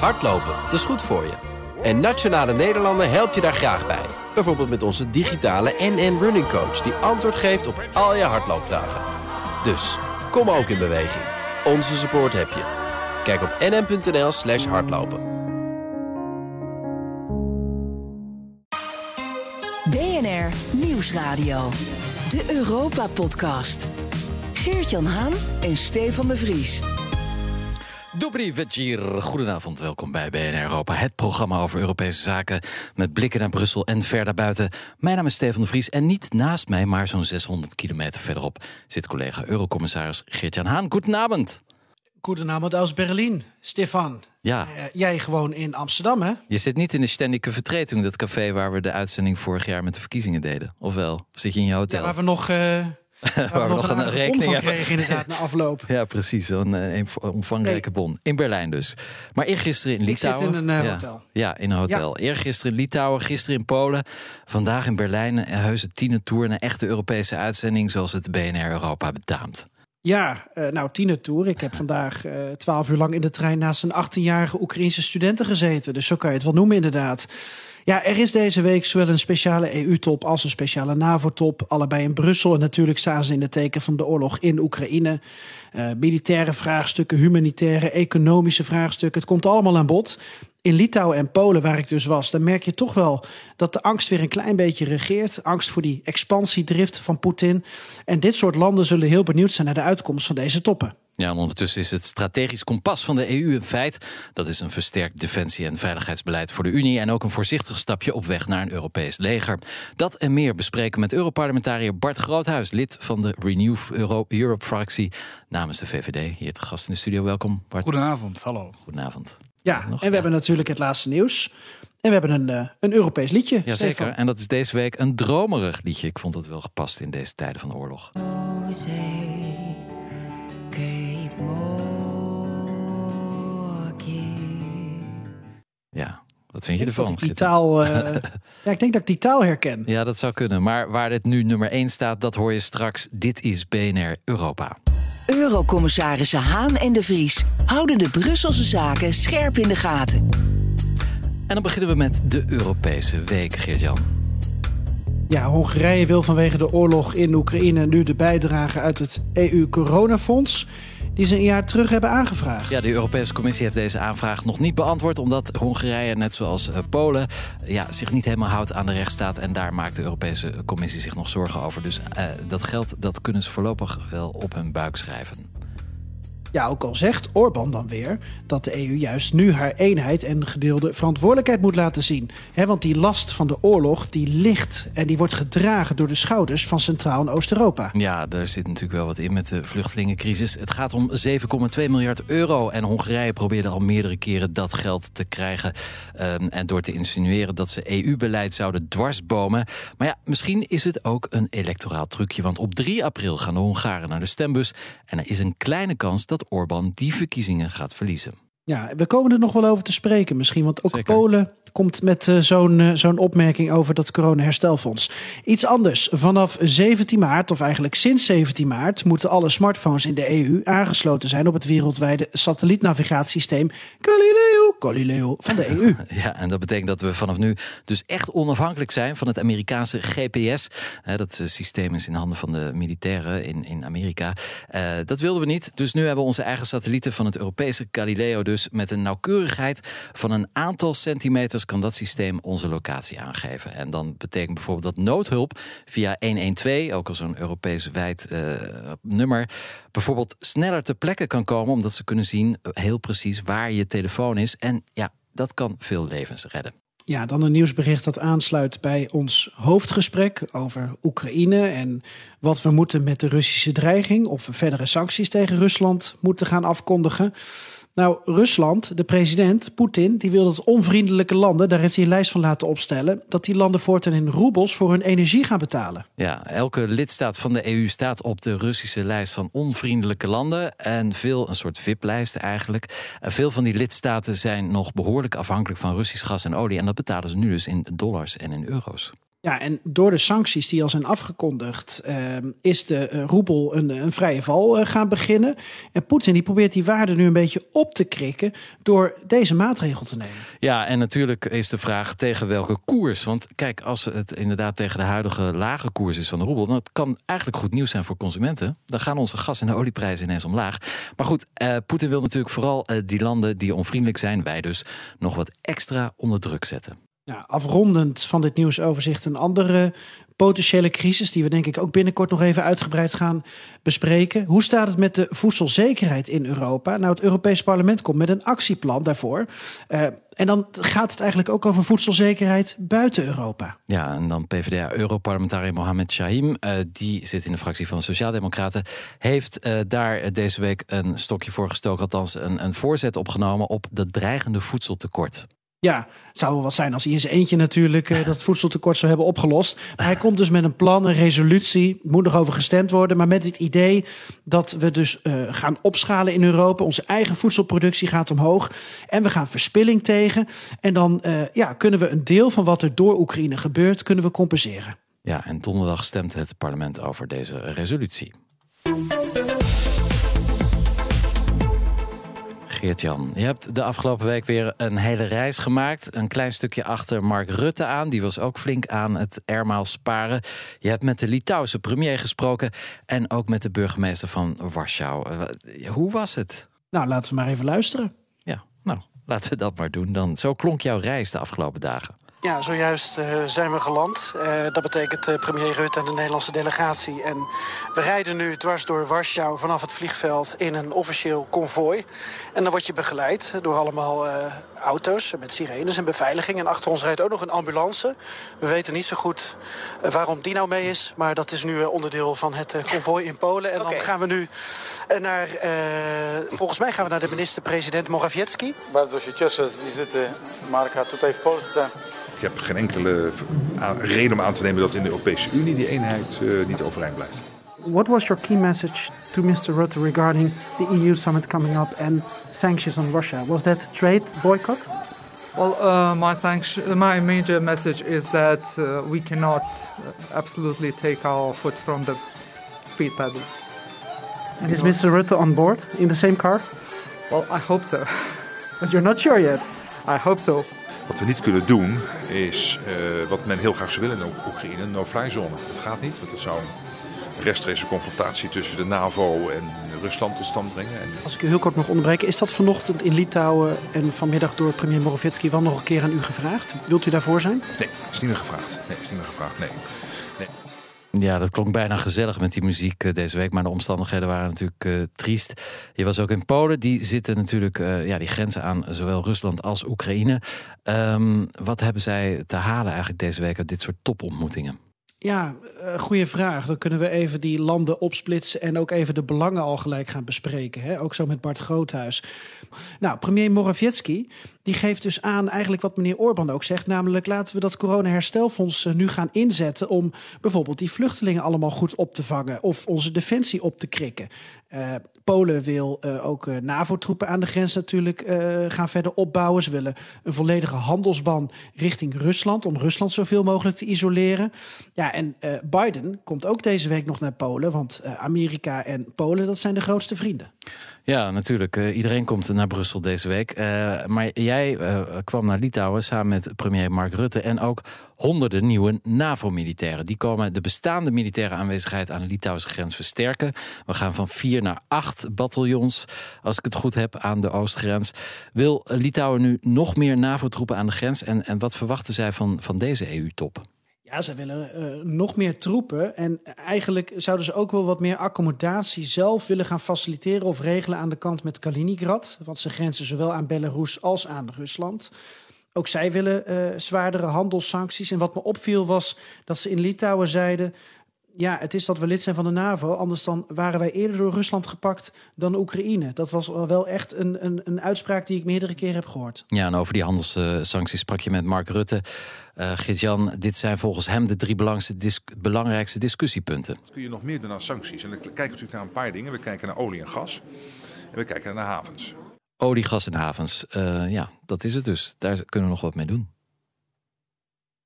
Hardlopen, dat is goed voor je. En Nationale Nederlanden helpt je daar graag bij. Bijvoorbeeld met onze digitale NN Running Coach... die antwoord geeft op al je hardloopvragen. Dus, kom ook in beweging. Onze support heb je. Kijk op nn.nl slash hardlopen. BNR Nieuwsradio. De Europa-podcast. Geert-Jan Haan en Stefan de Vries. Dobry Vecchir, goedenavond, welkom bij BNR Europa. Het programma over Europese zaken met blikken naar Brussel en ver daarbuiten. Mijn naam is Stefan de Vries en niet naast mij, maar zo'n 600 kilometer verderop... zit collega Eurocommissaris Geert-Jan Haan. Goedenavond. Goedenavond aus Berlin, Stefan. Ja. Uh, jij gewoon in Amsterdam, hè? Je zit niet in de Ständige Vertretung, dat café waar we de uitzending vorig jaar met de verkiezingen deden. Ofwel, of zit je in je hotel? Ja, waar we nog... Uh, waar, waar we nog een, rekening van kregen inderdaad na afloop. Ja, precies. Een, een omvangrijke nee. bon. In Berlijn dus. Maar eergisteren in Litouwen. In een uh, hotel. Ja, in een hotel. Ja. Eergisteren in Litouwen, gisteren in Polen. Vandaag in Berlijn. Een heuse tour. Een echte Europese uitzending zoals het BNR Europa betaamt. Ja, uh, nou, tienertour. Ik heb vandaag twaalf uur lang in de trein naast een 18-jarige Oekraïnse studenten gezeten. Dus zo kan je het wel noemen, inderdaad. Ja, er is deze week zowel een speciale EU-top als een speciale NAVO-top. Allebei in Brussel. En natuurlijk staan ze in het teken van de oorlog in Oekraïne. Uh, militaire vraagstukken, humanitaire, economische vraagstukken. Het komt allemaal aan bod. In Litouwen en Polen, waar ik dus was, dan merk je toch wel dat de angst weer een klein beetje regeert. Angst voor die expansiedrift van Poetin. En dit soort landen zullen heel benieuwd zijn naar de uitkomst van deze toppen. Ja, en ondertussen is het strategisch kompas van de EU een feit. Dat is een versterkt defensie- en veiligheidsbeleid voor de Unie en ook een voorzichtig stapje op weg naar een Europees leger. Dat en meer bespreken met Europarlementariër Bart Groothuis, lid van de Renew Europe-fractie namens de VVD. Hier te gast in de studio. Welkom, Bart. Goedenavond, hallo. Goedenavond. Ja, Nog, en we ja. hebben natuurlijk het laatste nieuws. En we hebben een, uh, een Europees liedje. Jazeker, en dat is deze week een dromerig liedje. Ik vond het wel gepast in deze tijden van de oorlog. Ja, wat vind je ervan? Ik die taal, uh, ja, ik denk dat ik die taal herken. Ja, dat zou kunnen. Maar waar dit nu nummer 1 staat, dat hoor je straks. Dit is BNR Europa. Eurocommissarissen Haan en de Vries houden de Brusselse zaken scherp in de gaten. En dan beginnen we met de Europese Week, Geert-Jan. Ja, Hongarije wil vanwege de oorlog in Oekraïne nu de bijdrage uit het EU-coronafonds die ze een jaar terug hebben aangevraagd. Ja, de Europese Commissie heeft deze aanvraag nog niet beantwoord... omdat Hongarije, net zoals Polen, ja, zich niet helemaal houdt aan de rechtsstaat... en daar maakt de Europese Commissie zich nog zorgen over. Dus uh, dat geld dat kunnen ze voorlopig wel op hun buik schrijven. Ja, ook al zegt Orbán dan weer dat de EU juist nu haar eenheid en gedeelde verantwoordelijkheid moet laten zien. Want die last van de oorlog die ligt en die wordt gedragen door de schouders van Centraal- en Oost-Europa. Ja, daar zit natuurlijk wel wat in met de vluchtelingencrisis. Het gaat om 7,2 miljard euro en Hongarije probeerde al meerdere keren dat geld te krijgen. Um, en door te insinueren dat ze EU-beleid zouden dwarsbomen. Maar ja, misschien is het ook een electoraal trucje. Want op 3 april gaan de Hongaren naar de stembus. En er is een kleine kans dat Orbán die verkiezingen gaat verliezen. Ja, we komen er nog wel over te spreken misschien. Want ook Zeker. Polen komt met uh, zo'n uh, zo'n opmerking over dat corona-herstelfonds. Iets anders. Vanaf 17 maart, of eigenlijk sinds 17 maart... moeten alle smartphones in de EU aangesloten zijn... op het wereldwijde satellietnavigatiesysteem Galileo, Galileo van de EU. Ja, en dat betekent dat we vanaf nu dus echt onafhankelijk zijn... van het Amerikaanse GPS. Uh, dat systeem is in handen van de militairen in, in Amerika. Dat wilden we niet. Dus nu hebben we onze eigen satellieten van het Europese Galileo... dus met een nauwkeurigheid van een aantal centimeters kan dat systeem onze locatie aangeven. En dan betekent bijvoorbeeld dat noodhulp via 112, ook al zo'n Europees wijd uh, nummer, bijvoorbeeld sneller ter plekke kan komen, omdat ze kunnen zien heel precies waar je telefoon is. En ja, dat kan veel levens redden. Ja, dan een nieuwsbericht dat aansluit bij ons hoofdgesprek over Oekraïne en wat we moeten met de Russische dreiging of we verdere sancties tegen Rusland moeten gaan afkondigen. Nou, Rusland, de president, Poetin, die wil dat onvriendelijke landen, daar heeft hij een lijst van laten opstellen, dat die landen voortaan in roebels voor hun energie gaan betalen. Ja, elke lidstaat van de EU staat op de Russische lijst van onvriendelijke landen. En veel, een soort VIP-lijst eigenlijk. En veel van die lidstaten zijn nog behoorlijk afhankelijk van Russisch gas en olie. En dat betalen ze nu dus in dollars en in euro's. Ja, en door de sancties die al zijn afgekondigd, uh, is de uh, een, een, vrije val uh, gaan beginnen. En Poetin die probeert die waarde nu een beetje op te krikken door deze maatregel te nemen. Ja, en natuurlijk is de vraag tegen welke koers. Want kijk, als het inderdaad tegen de huidige lage koers is van de roebel, dan het kan eigenlijk goed nieuws zijn voor consumenten. Dan gaan onze gas- en olieprijzen ineens omlaag. Maar goed, uh, Poetin wil natuurlijk vooral die landen die onvriendelijk zijn, wij dus, nog wat extra onder druk zetten. Ja, afrondend van dit nieuwsoverzicht een andere potentiële crisis die we denk ik ook binnenkort nog even uitgebreid gaan bespreken. Hoe staat het met de voedselzekerheid in Europa? Nou, het Europees Parlement komt met een actieplan daarvoor. Uh, en dan gaat het eigenlijk ook over voedselzekerheid buiten Europa. Ja, en dan PvdA-europarlementariër Mohamed Shahim, uh, die zit in de fractie van de Sociaaldemocraten, heeft uh, daar deze week een stokje voor gestoken, althans een, een voorzet opgenomen op dat dreigende voedseltekort. Ja, zou wel wat zijn als hij in zijn eentje natuurlijk uh, dat voedseltekort zou hebben opgelost. Maar hij komt dus met een plan, een resolutie. Moet nog over gestemd worden. Maar met het idee dat we dus uh, gaan opschalen in Europa. Onze eigen voedselproductie gaat omhoog. En we gaan verspilling tegen. En dan uh, ja, kunnen we een deel van wat er door Oekraïne gebeurt, kunnen we compenseren. Ja, en donderdag stemt het parlement over deze resolutie. Geert-Jan, je hebt de afgelopen week weer een hele reis gemaakt. Een klein stukje achter Mark Rutte aan. Die was ook flink aan het ermaal sparen. Je hebt met de Litouwse premier gesproken. En ook met de burgemeester van Warschau. Hoe was het? Nou, laten we maar even luisteren. Ja, nou, laten we dat maar doen. Dan, zo klonk jouw reis de afgelopen dagen. Ja, zojuist uh, zijn we geland. Uh, dat betekent uh, premier Rutte en de Nederlandse delegatie. En we rijden nu dwars door Warschau vanaf het vliegveld in een officieel konvooi. En dan word je begeleid door allemaal auto's met sirenes en beveiliging. En achter ons rijdt ook nog een ambulance. We weten niet zo goed waarom die nou mee is. Maar dat is nu onderdeel van het konvooi in Polen. En okay. dan gaan we nu naar... volgens mij gaan we naar de minister-president Morawiecki. Bardzo się cieszę z wizyty Marka tutaj w Polsce. Ik heb geen enkele reden om aan te nemen dat in de Europese Unie die eenheid uh, niet overeind blijft. What was your key message to Mr. Rutte regarding the EU summit coming up and sanctions on Russia? Was that trade boycott? Well, uh, my, sanction, my major message is that uh, we cannot absolutely take our foot from the speed pedal. And is Mr. Rutte on board in the same car? Well, I hope so. but you're not sure yet? I hope so. Wat we niet kunnen doen is uh, wat men heel graag zou willen in Oekraïne, een no-fly zone. Dat gaat niet, want dat zou een rechtstreekse confrontatie tussen de NAVO en Rusland tot stand brengen. En... Als ik u heel kort mag onderbreken, is dat vanochtend in Litouwen en vanmiddag door premier Morawiecki wel nog een keer aan u gevraagd? Wilt u daarvoor zijn? Nee, is niet meer gevraagd. Nee, is niet meer gevraagd. Nee. nee. Ja, dat klonk bijna gezellig met die muziek deze week. Maar de omstandigheden waren natuurlijk uh, triest. Je was ook in Polen. Die zitten natuurlijk, uh, ja, die grenzen aan zowel Rusland als Oekraïne. Um, wat hebben zij te halen eigenlijk deze week uit dit soort topontmoetingen? Ja, uh, goede vraag. Dan kunnen we even die landen opsplitsen en ook even de belangen al gelijk gaan bespreken. Hè? Ook zo met Bart Groothuis. Nou, premier Morawiecki die geeft dus aan eigenlijk wat meneer Orbán ook zegt. Namelijk laten we dat corona-herstelfonds nu gaan inzetten om bijvoorbeeld die vluchtelingen allemaal goed op te vangen. Of onze defensie op te krikken. Uh, Polen wil uh, ook uh, NAVO-troepen aan de grens natuurlijk gaan verder opbouwen. Ze willen een volledige handelsban richting Rusland. Om Rusland zoveel mogelijk te isoleren. Ja, en Biden komt ook deze week nog naar Polen. Want Amerika en Polen, dat zijn de grootste vrienden. Ja, natuurlijk. Uh, iedereen komt naar Brussel deze week. Uh, maar jij uh, kwam naar Litouwen samen met premier Mark Rutte en ook honderden nieuwe NAVO-militairen. Die komen de bestaande militaire aanwezigheid aan de Litouwse grens versterken. We gaan van vier naar acht bataljons, als ik het goed heb, aan de oostgrens. Wil Litouwen nu nog meer NAVO-troepen aan de grens? En, en wat verwachten zij van, van deze EU-top? Ja, ze willen uh, nog meer troepen. En eigenlijk zouden ze ook wel wat meer accommodatie zelf willen gaan faciliteren of regelen aan de kant met Kaliningrad. Want ze grenzen zowel aan Belarus als aan Rusland. Ook zij willen uh, zwaardere handelssancties. En wat me opviel was dat ze in Litouwen zeiden ja, het is dat we lid zijn van de NAVO. Anders dan waren wij eerder door Rusland gepakt dan Oekraïne. Dat was wel echt een, een, een uitspraak die ik meerdere keren heb gehoord. Ja, en over die handelssancties sprak je met Mark Rutte. Uh, Gert-Jan, dit zijn volgens hem de drie belangrijkste, dis belangrijkste discussiepunten. Kun je nog meer doen dan sancties? En we kijken natuurlijk naar een paar dingen. We kijken naar olie en gas. En we kijken naar havens. Olie, gas en havens. Uh, ja, dat is het dus. Daar kunnen we nog wat mee doen.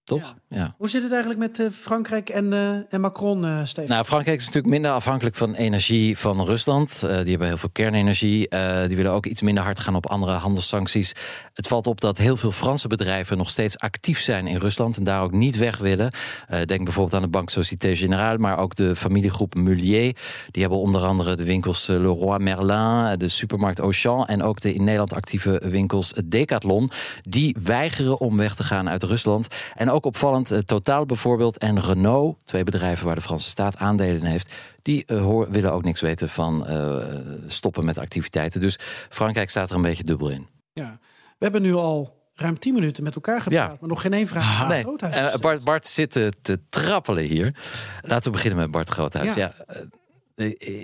Toch? Ja. Ja. Hoe zit het eigenlijk met uh, Frankrijk en, uh, en Macron, uh, Steven? Nou, Frankrijk is natuurlijk minder afhankelijk van energie van Rusland. die hebben heel veel kernenergie. die willen ook iets minder hard gaan op andere handelssancties. Het valt op dat heel veel Franse bedrijven nog steeds actief zijn in Rusland en daar ook niet weg willen. denk bijvoorbeeld aan de Banque Société Générale, maar ook de familiegroep Mullier. Die hebben onder andere de winkels Leroy Merlin, de supermarkt Auchan en ook de in Nederland actieve winkels Decathlon. Die weigeren om weg te gaan uit Rusland. En ook opvallend uh, Totaal bijvoorbeeld en Renault, twee bedrijven waar de Franse staat aandelen in heeft, die uh, willen ook niks weten van uh, stoppen met activiteiten. Dus Frankrijk staat er een beetje dubbel in. Ja, we hebben nu al ruim tien minuten met elkaar gepraat, ja. maar nog geen één vraag. Ah, nee. Uh, Bart, Bart zit te trappelen hier. Laten we beginnen met Bart Groothuis. Ja. ja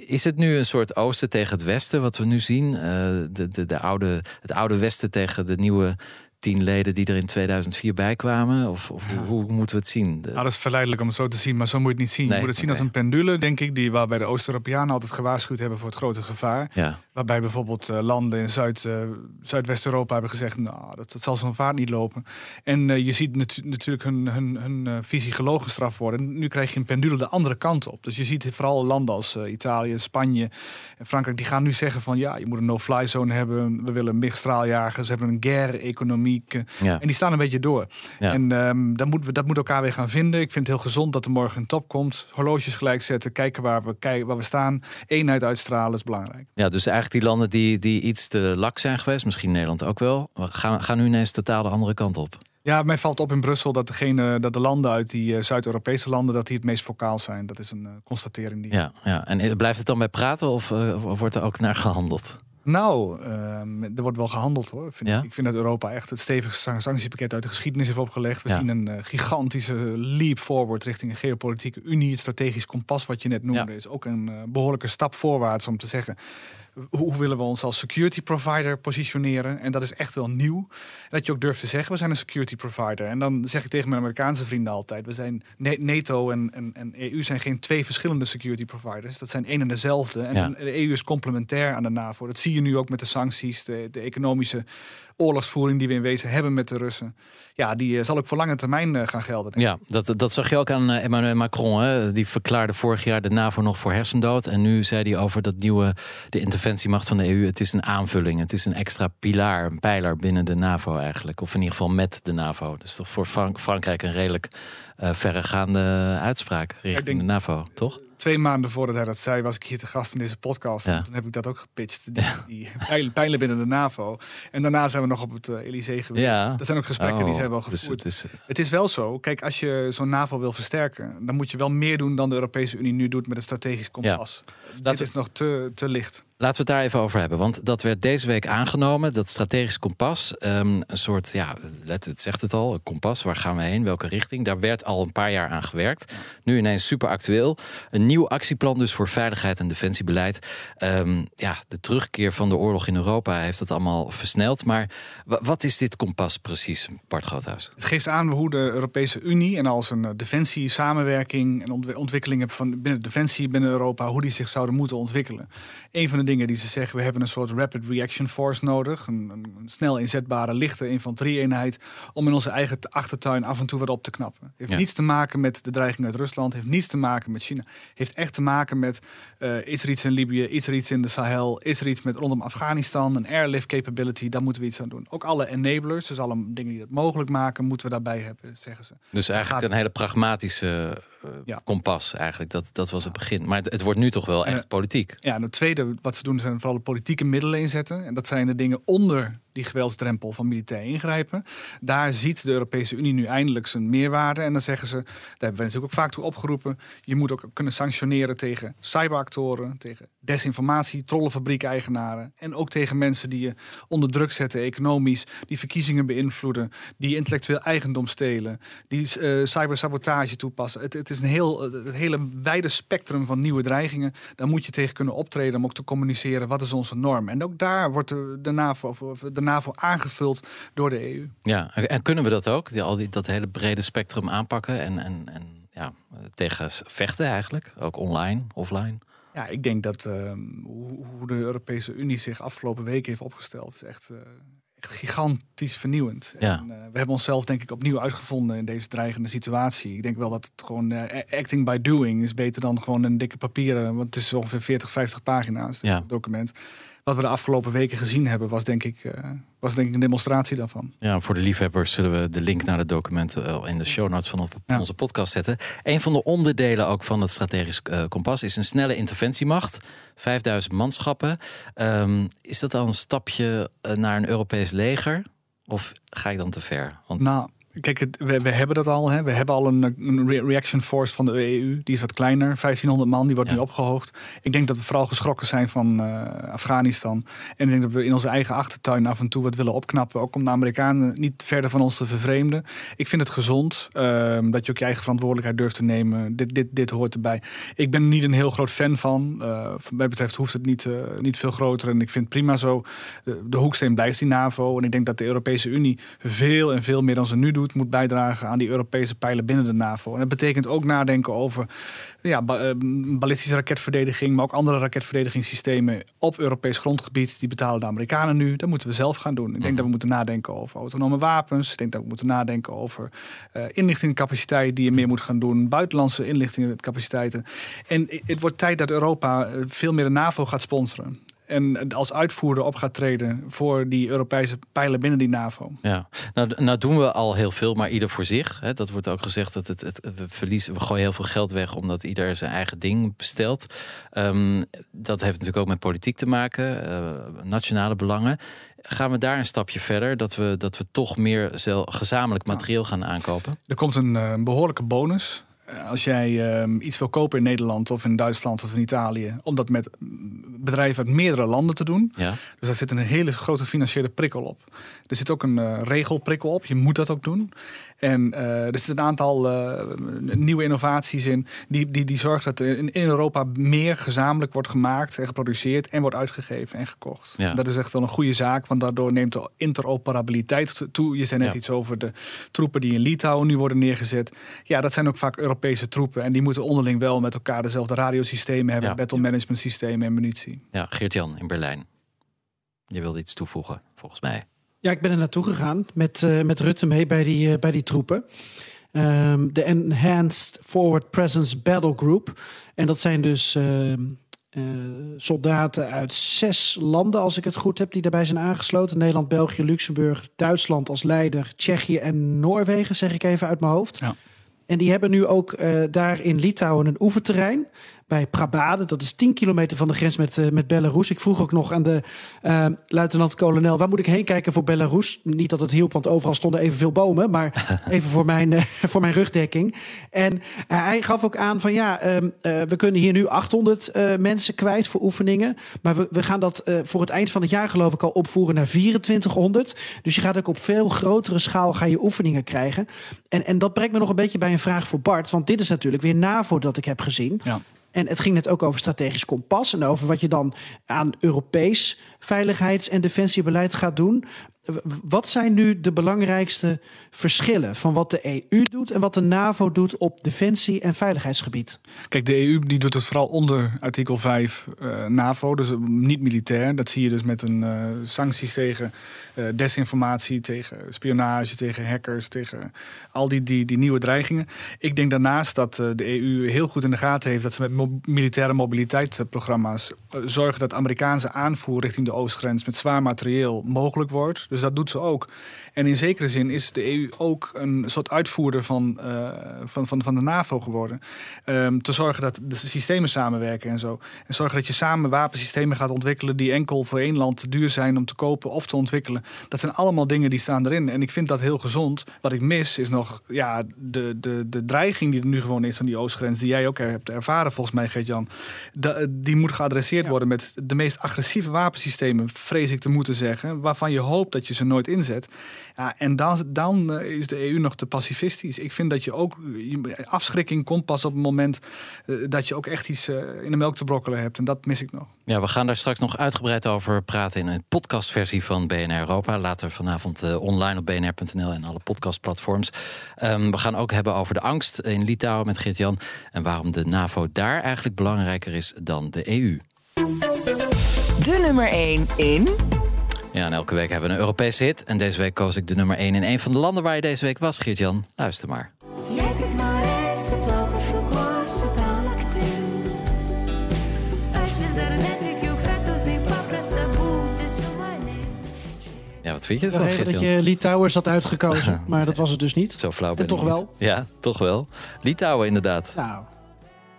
is het nu een soort oosten tegen het westen wat we nu zien? de, de, de oude, het oude westen tegen de nieuwe tien leden die er in 2004 bij kwamen? Of, of hoe, hoe, moeten we het zien? Nou, dat is verleidelijk om het zo te zien, maar zo moet je het niet zien. je moet het zien als een pendule, denk ik, die waarbij de Oost-Europeanen altijd gewaarschuwd hebben voor het grote gevaar. Ja. Waarbij bijvoorbeeld uh, landen in Zuid, uh, Zuidwest-Europa hebben gezegd, nou, dat, dat zal zo'n vaart niet lopen. En uh, je ziet natu natuurlijk hun, hun, hun visie gelogen gestraft worden. Nu krijg je een pendule de andere kant op. Dus je ziet vooral landen als Italië, Spanje en Frankrijk, die gaan nu zeggen van, ja, je moet een no-fly zone hebben. We willen MIG-straaljagers, we hebben een guerre-economie ja. En die staan een beetje door. En um, dat, moet, dat moet elkaar weer gaan vinden. Ik vind het heel gezond dat er morgen een top komt. Horloges gelijk zetten, kijken waar we, kijken waar we staan. Eenheid uitstralen is belangrijk. Ja, dus eigenlijk die landen die, die iets te lak zijn geweest, misschien Nederland ook wel, gaan, gaan nu ineens totaal de andere kant op. Ja, mij valt op in Brussel dat, degene, dat de landen uit die uh, Zuid-Europese landen dat die het meest vocaal zijn. Dat is een uh, constatering. Die... Ja, ja, en eh, blijft het dan bij praten of, uh, of wordt er ook naar gehandeld? Nou, uh, er wordt wel gehandeld hoor. Vind ja? ik, ik vind dat Europa echt het stevigste sanctiepakket uit de geschiedenis heeft opgelegd. We zien een uh, gigantische leap forward richting een geopolitieke unie. Het strategisch kompas wat je net noemde ja. is ook een uh, behoorlijke stap voorwaarts om te zeggen hoe willen we ons als security provider positioneren? En dat is echt wel nieuw. Dat je ook durft te zeggen, we zijn een security provider. En dan zeg ik tegen mijn Amerikaanse vrienden altijd, we zijn NATO en, en, en EU zijn geen twee verschillende security providers. Dat zijn één en dezelfde. En de EU is complementair aan de NAVO. Dat zie je nu ook met de sancties, de, de economische oorlogsvoering die we in wezen hebben met de Russen. Ja, die eh, zal ook voor lange termijn eh, gaan gelden. Ja, dat, dat zag je ook aan eh, Emmanuel Macron. Hè? Die verklaarde vorig jaar de NAVO nog voor hersendood. En nu zei hij over dat nieuwe, de interventiemacht van de EU. Het is een aanvulling. Het is een extra pilaar, een pijler binnen de NAVO eigenlijk. Of in ieder geval met de NAVO. Dus toch voor Frank Frankrijk een redelijk uh, verregaande uitspraak richting de NAVO, toch? Twee maanden voordat hij dat zei, was ik hier te gast in deze podcast. Ja. Toen heb ik dat ook gepitcht. Die, die pijlen binnen de NAVO. En daarna zijn we nog op het uh, Elysée geweest. Ja. Dat zijn ook gesprekken die oh, zijn wel dus gevoerd. Dus het, is... het is wel zo. Kijk, als je zo'n NAVO wil versterken, dan moet je wel meer doen dan de Europese Unie nu doet met een strategisch kompas. Ja. Dit is nog te, te licht. Laten we het daar even over hebben. Want dat werd deze week aangenomen, dat strategisch kompas. Um, een soort, ja, let, het zegt het al, een kompas. Waar gaan we heen? Welke richting? Daar werd al een paar jaar aan gewerkt. Nu ineens super actueel. Een nieuw actieplan dus voor veiligheid en defensiebeleid. Um, ja, de terugkeer van de oorlog in Europa heeft dat allemaal versneld. Maar wat is dit kompas precies, Bart Groothuis? Het geeft aan hoe de Europese Unie en als een defensie, samenwerking en ontwikkelingen van binnen defensie binnen Europa, hoe die zich zouden moeten ontwikkelen. Een van de dingen die ze zeggen, we hebben een soort rapid reaction force nodig. Een, een, snel inzetbare, lichte infanterieeenheid. Om in onze eigen achtertuin af en toe wat op te knappen. Heeft niets te maken met de dreiging uit Rusland. Heeft niets te maken met China. Heeft echt te maken met, uh, is er iets in Libië? Is er iets in de Sahel? Is er iets met rondom Afghanistan? Een airlift capability? Daar moeten we iets aan doen. Ook alle enablers, dus alle dingen die dat mogelijk maken, moeten we daarbij hebben, zeggen ze. Dus eigenlijk een hele pragmatische uh, kompas eigenlijk. Dat, dat was het begin. Maar het, het wordt nu toch wel echt politiek. Ja, en het tweede wat ze doen zijn vooral de politieke middelen inzetten. En dat zijn de dingen onder die geweldsdrempel van militair ingrijpen. Daar ziet de Europese Unie nu eindelijk zijn meerwaarde. En dan zeggen ze, daar hebben we natuurlijk ook vaak toe opgeroepen, je moet ook kunnen sanctioneren tegen cyberactoren, tegen desinformatie, trollenfabriek-eigenaren en ook tegen mensen die je onder druk zetten economisch, die verkiezingen beïnvloeden, die intellectueel eigendom stelen, die uh, cybersabotage toepassen. Het, het is een heel het hele wijde spectrum van nieuwe dreigingen. Daar moet je tegen kunnen optreden om ook te communiceren wat is onze norm. En ook daar wordt de, de NAVO, de NAVO aangevuld door de EU. Ja, en kunnen we dat ook? Die, al die, dat hele brede spectrum aanpakken en, en, en ja, tegen vechten eigenlijk? Ook online, offline? Ja, ik denk dat uh, hoe, de Europese Unie zich afgelopen weken heeft opgesteld, is echt, uh, gigantisch vernieuwend. Ja. En, uh, we hebben onszelf denk ik opnieuw uitgevonden in deze dreigende situatie. Ik denk wel dat het gewoon uh, acting by doing is beter dan gewoon een dikke papieren, want het is ongeveer 40, 50 pagina's, ja. document wat we de afgelopen weken gezien hebben, was denk ik, uh, was denk ik een demonstratie daarvan. Ja, voor de liefhebbers zullen we de link naar de documenten in de show notes van ja. onze podcast zetten. Een van de onderdelen ook van het strategisch uh, kompas is een snelle interventiemacht. 5000 manschappen. Um, is dat al een stapje uh, naar een Europees leger? Of ga ik dan te ver? Want... Nou, Kijk, het, we, we, hebben dat al. Hè. We hebben al een, een, reaction force van de EU. Die is wat kleiner, 1500 man. Die wordt ja. nu opgehoogd. Ik denk dat we vooral geschrokken zijn van uh, Afghanistan. En ik denk dat we in onze eigen achtertuin af en toe wat willen opknappen. Ook om de Amerikanen niet verder van ons te vervreemden. Ik vind het gezond uh, dat je ook je eigen verantwoordelijkheid durft te nemen. Dit, dit, dit hoort erbij. Ik ben er niet een heel groot fan van. Uh, wat mij betreft hoeft het niet, niet veel groter. En ik vind prima zo. de hoeksteen blijft die NAVO. En ik denk dat de Europese Unie veel en veel meer dan ze nu doen moet bijdragen aan die Europese pijlen binnen de NAVO. En dat betekent ook nadenken over ja, ballistische raketverdediging, maar ook andere raketverdedigingssystemen op Europees grondgebied. Die betalen de Amerikanen nu. Dat moeten we zelf gaan doen. Ik denk dat we moeten nadenken over autonome wapens. Ik denk dat we moeten nadenken over uh, inlichtingcapaciteit die je meer moet gaan doen. Buitenlandse inlichtingcapaciteiten. En het wordt tijd dat Europa veel meer de NAVO gaat sponsoren en als uitvoerder op gaat treden voor die Europese pijlen binnen die NAVO. Ja, nou, nou doen we al heel veel, maar ieder voor zich. Hè. Dat wordt ook gezegd dat het, het, we verliezen, we gooien heel veel geld weg omdat ieder zijn eigen ding bestelt. Um, dat heeft natuurlijk ook met politiek te maken, uh, nationale belangen. Gaan we daar een stapje verder, dat we, dat we toch meer gezamenlijk materieel gaan aankopen? Er komt een uh, behoorlijke bonus. Als jij um, iets wil kopen in Nederland of in Duitsland of in Italië, om dat met bedrijven uit meerdere landen te doen. Ja. Dus daar zit een hele grote financiële prikkel op. Er zit ook een uh, regelprikkel op. Je moet dat ook doen. En uh, er zit een aantal uh, nieuwe innovaties in. Die, die, die zorgt dat er in, in Europa meer gezamenlijk wordt gemaakt en geproduceerd en wordt uitgegeven en gekocht. Ja. Dat is echt wel een goede zaak, want daardoor neemt de interoperabiliteit toe. Je zei net Ja. iets over de troepen die in Litouwen nu worden neergezet. Ja, dat zijn ook vaak Europese troepen. En die moeten onderling wel met elkaar dezelfde radiosystemen hebben, Ja. battle management systemen en munitie. Ja, Geert-Jan in Berlijn. Je wilde iets toevoegen, volgens mij. Ja, ik ben er naartoe gegaan met, eh, met Rutte mee bij die, eh, bij die troepen. Ehm, de Enhanced Forward Presence Battle Group. En dat zijn dus ehm, eh, soldaten uit zes landen, als ik het goed heb, die daarbij zijn aangesloten. Nederland, België, Luxemburg, Duitsland als leider, Tsjechië en Noorwegen, zeg ik even uit mijn hoofd. Ja. En die hebben nu ook daar in Litouwen een oefenterrein bij Prabade. Dat is 10 kilometer van de grens met, eh, met Belarus. Ik vroeg ook nog aan de eh, luitenant-kolonel... waar moet ik heen kijken voor Belarus? Niet dat het hielp, want overal stonden evenveel bomen... maar even voor mijn, eh, voor mijn rugdekking. En hij gaf ook aan van ja, ehm, eh, we kunnen hier nu 800 eh, mensen kwijt voor oefeningen... maar we, we gaan dat voor het eind van het jaar geloof ik al opvoeren naar 2400. Dus je gaat ook op veel grotere schaal ga je oefeningen krijgen. En, en dat brengt me nog een beetje bij een vraag voor Bart... want dit is natuurlijk weer NAVO dat ik heb gezien... Ja. En het ging net ook over strategisch kompas en over wat je dan aan Europees veiligheids- en defensiebeleid gaat doen. Wat zijn nu de belangrijkste verschillen van wat de EU doet en wat de NAVO doet op defensie- en veiligheidsgebied? Kijk, de EU die doet het vooral onder artikel 5 eh, NAVO, dus niet militair. Dat zie je dus met een eh, sancties tegen eh, desinformatie, tegen spionage, tegen hackers, tegen al die, die, nieuwe dreigingen. Ik denk daarnaast dat eh, de EU heel goed in de gaten heeft dat ze met militaire mobiliteitsprogramma's eh, zorgen dat Amerikaanse aanvoer richting de oostgrens met zwaar materieel mogelijk wordt. Dus dat doet ze ook. En in zekere zin is de EU ook een soort uitvoerder van, eh, van, van, van de NAVO geworden. Ehm, te zorgen dat de systemen samenwerken en zo. En zorgen dat je samen wapensystemen gaat ontwikkelen die enkel voor één land te duur zijn om te kopen of te ontwikkelen. Dat zijn allemaal dingen die staan erin. En ik vind dat heel gezond. Wat ik mis is nog ja, de, de, de dreiging die er nu gewoon is aan die oostgrens, die jij ook hebt ervaren volgens mij, Geert-Jan. Die moet geadresseerd worden met de meest agressieve wapensystemen, vrees ik te moeten zeggen, waarvan je hoopt dat je ze nooit inzet. Ja, en dan, dan eh, is de EU nog te pacifistisch. Ik vind dat je ook afschrikking komt pas op het moment eh, dat je ook echt iets eh, in de melk te brokkelen hebt. En dat mis ik nog. Ja, we gaan daar straks nog uitgebreid over praten in een podcastversie van BNR Europa. Later vanavond online op bnr.nl en alle podcastplatforms. Ehm, we gaan ook hebben over de angst in Litouwen met Geert-Jan. En waarom de NAVO daar eigenlijk belangrijker is dan de EU. De nummer 1 in... Ja, en elke week hebben we een Europese hit. En deze week koos ik de nummer 1 in een van de landen waar je deze week was, Geert-Jan. Luister maar. Ja, wat vind je ervan, geert dat je Litouwers had uitgekozen, maar dat was het dus niet. Zo flauw ben En toch wel? Ja, toch wel. Litouwen inderdaad. Nou,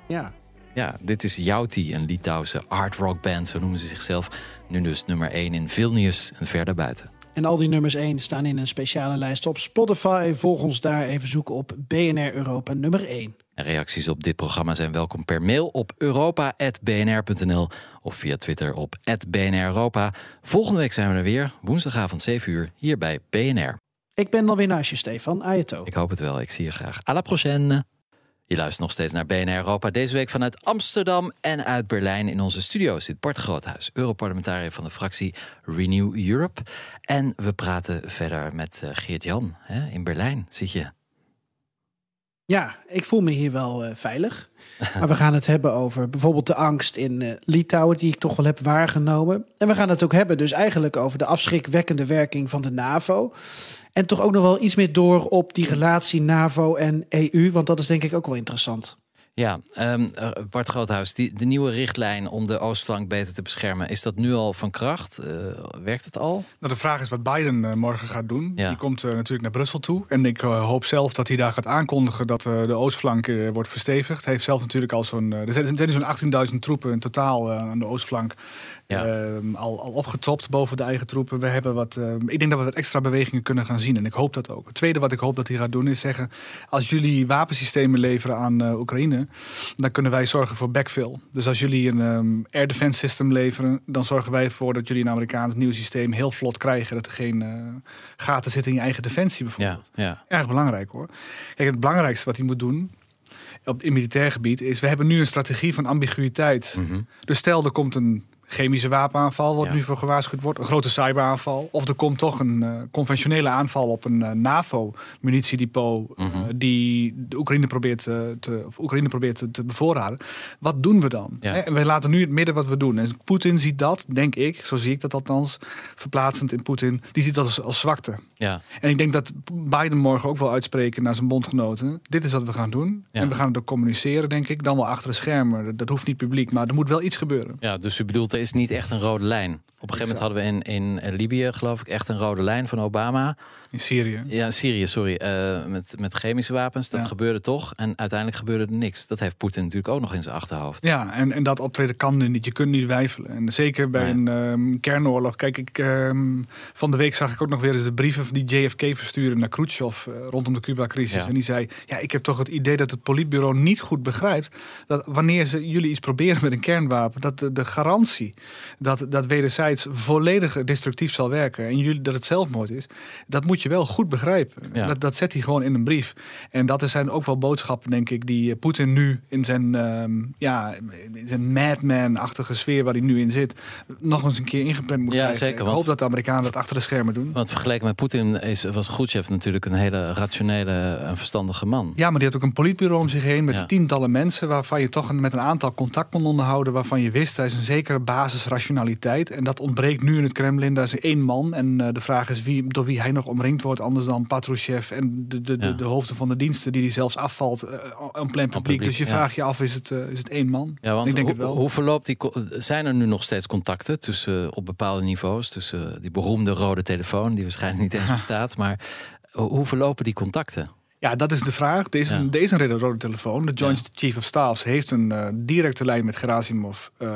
ja. Ja, dit is Jouti, een Litouwse art rock band, zo noemen ze zichzelf. Nu dus nummer 1 in Vilnius en verder buiten. En al die nummers 1 staan in een speciale lijst op Spotify. Volg ons daar even zoeken op BNR Europa nummer 1. En reacties op dit programma zijn welkom per mail op europa.bnr.nl of via Twitter op BNR Europa. Volgende week zijn we er weer, woensdagavond 7 uur, hier bij BNR. Ik ben dan weer naast je, Stefan. Ajeto. Ik hoop het wel. Ik zie je graag. À la prochaine. Je luistert nog steeds naar BNR Europa. Deze week vanuit Amsterdam en uit Berlijn. In onze studio zit Bart Groothuis, Europarlementariër van de fractie Renew Europe. En we praten verder met uh, Geert-Jan. In Berlijn zit je. Ja, ik voel me hier wel uh, veilig. Maar we gaan het hebben over bijvoorbeeld de angst in uh, Litouwen, die ik toch wel heb waargenomen. En we gaan het ook hebben, dus eigenlijk over de afschrikwekkende werking van de NAVO. En toch ook nog wel iets meer door op die relatie NAVO en EU, want dat is denk ik ook wel interessant. Ja, um, Bart Groothuis, die, de nieuwe richtlijn om de oostflank beter te beschermen, is dat nu al van kracht? Uh, werkt het al? Nou, de vraag is wat Biden uh, morgen gaat doen. Ja. Die komt uh, natuurlijk naar Brussel toe. En ik hoop zelf dat hij daar gaat aankondigen dat de oostflank wordt verstevigd. Hij heeft zelf natuurlijk al zo'n. er zijn, zijn zo'n 18.000 troepen in totaal aan de oostflank ja. Ehm, al, al opgetopt boven de eigen troepen. We hebben wat, ehm, ik denk dat we wat extra bewegingen kunnen gaan zien. En ik hoop dat ook. Het tweede wat ik hoop dat hij gaat doen is zeggen... als jullie wapensystemen leveren aan uh, Oekraïne... dan kunnen wij zorgen voor backfill. Dus als jullie een um, air defense system leveren... dan zorgen wij ervoor dat jullie een Amerikaans nieuw systeem heel vlot krijgen. Dat er geen uh, gaten zitten in je eigen defensie bijvoorbeeld. Ja, ja. Erg belangrijk hoor. Kijk, het belangrijkste wat hij moet doen op in militair gebied is... we hebben nu een strategie van ambiguïteit. Mm -hmm. Dus stel, er komt een chemische wapenaanval, wordt nu voor gewaarschuwd wordt, een grote cyberaanval. Of er komt toch een uh, conventionele aanval op een uh, NAVO-munitiedepot mm -hmm. uh, die de Oekraïne probeert, te, of Oekraïne probeert te, te, bevoorraden. Wat doen we dan? Ja. En we laten nu het midden wat we doen. En Poetin ziet dat, denk ik, zo zie ik dat althans, verplaatsend in Poetin, die ziet dat als, als zwakte. Ja. En ik denk dat Biden morgen ook wel uitspreken naar zijn bondgenoten. Dit is wat we gaan doen. Ja. En we gaan het ook communiceren, denk ik. Dan wel achter de schermen. Dat, hoeft niet publiek, maar er moet wel iets gebeuren. Ja, dus u bedoelt, is niet echt een rode lijn. Op een gegeven moment hadden we in, in Libië, geloof ik, echt een rode lijn van Obama. In Syrië? Ja, in Syrië, sorry. Uh, met, met chemische wapens. Dat gebeurde toch. En uiteindelijk gebeurde er niks. Dat heeft Poetin natuurlijk ook nog in zijn achterhoofd. Ja, en, en dat optreden kan nu niet. Je kunt niet wijfelen. En zeker bij een um, kernoorlog. Kijk, ik, um, van de week zag ik ook nog weer eens de brieven die JFK verstuurde naar Khrushchev uh, rondom de Cuba-crisis. Ja. En die zei: Ja, ik heb toch het idee dat het politbureau niet goed begrijpt dat wanneer ze jullie iets proberen met een kernwapen, dat de, de garantie dat, dat wederzijds volledig destructief zal werken en jullie dat het zelfmoord is, dat moet je wel goed begrijpen. Ja. Dat, dat zet hij gewoon in een brief. En dat zijn ook wel boodschappen, denk ik, die eh, Poetin nu in zijn, um, ja, in zijn madman-achtige sfeer waar hij nu in zit, nog eens een keer ingeprent moet ja, krijgen. Zeker, ik hoop dat de Amerikanen dat achter de schermen doen. Want vergeleken met Poetin is, was Khrushchev natuurlijk een hele rationele en verstandige man. Ja, maar die had ook een politbureau om zich heen met ja. tientallen mensen waarvan je toch met een aantal contact kon onderhouden, waarvan je wist, hij is een zekere basisrationaliteit. En dat ontbreekt nu in het Kremlin. Daar is één man. En uh, de vraag is wie, door wie hij nog omringd wordt, anders dan Patrushev en de, de, ja. de, de, hoofden van de diensten die hij zelfs afvalt uh, een plein publiek. Dus je ja. vraagt je af, is het, uh, is het één man? Ja, want ik denk ho het wel. hoe verloopt die... Zijn er nu nog steeds contacten tussen op bepaalde niveaus, tussen die beroemde rode telefoon, die waarschijnlijk niet eens bestaat, maar hoe verlopen die contacten? Ja, dat is de vraag. Deze, ja. deze reden rode telefoon. De Joint ja. Chief of Staff heeft een uh, directe lijn met Gerasimov uh,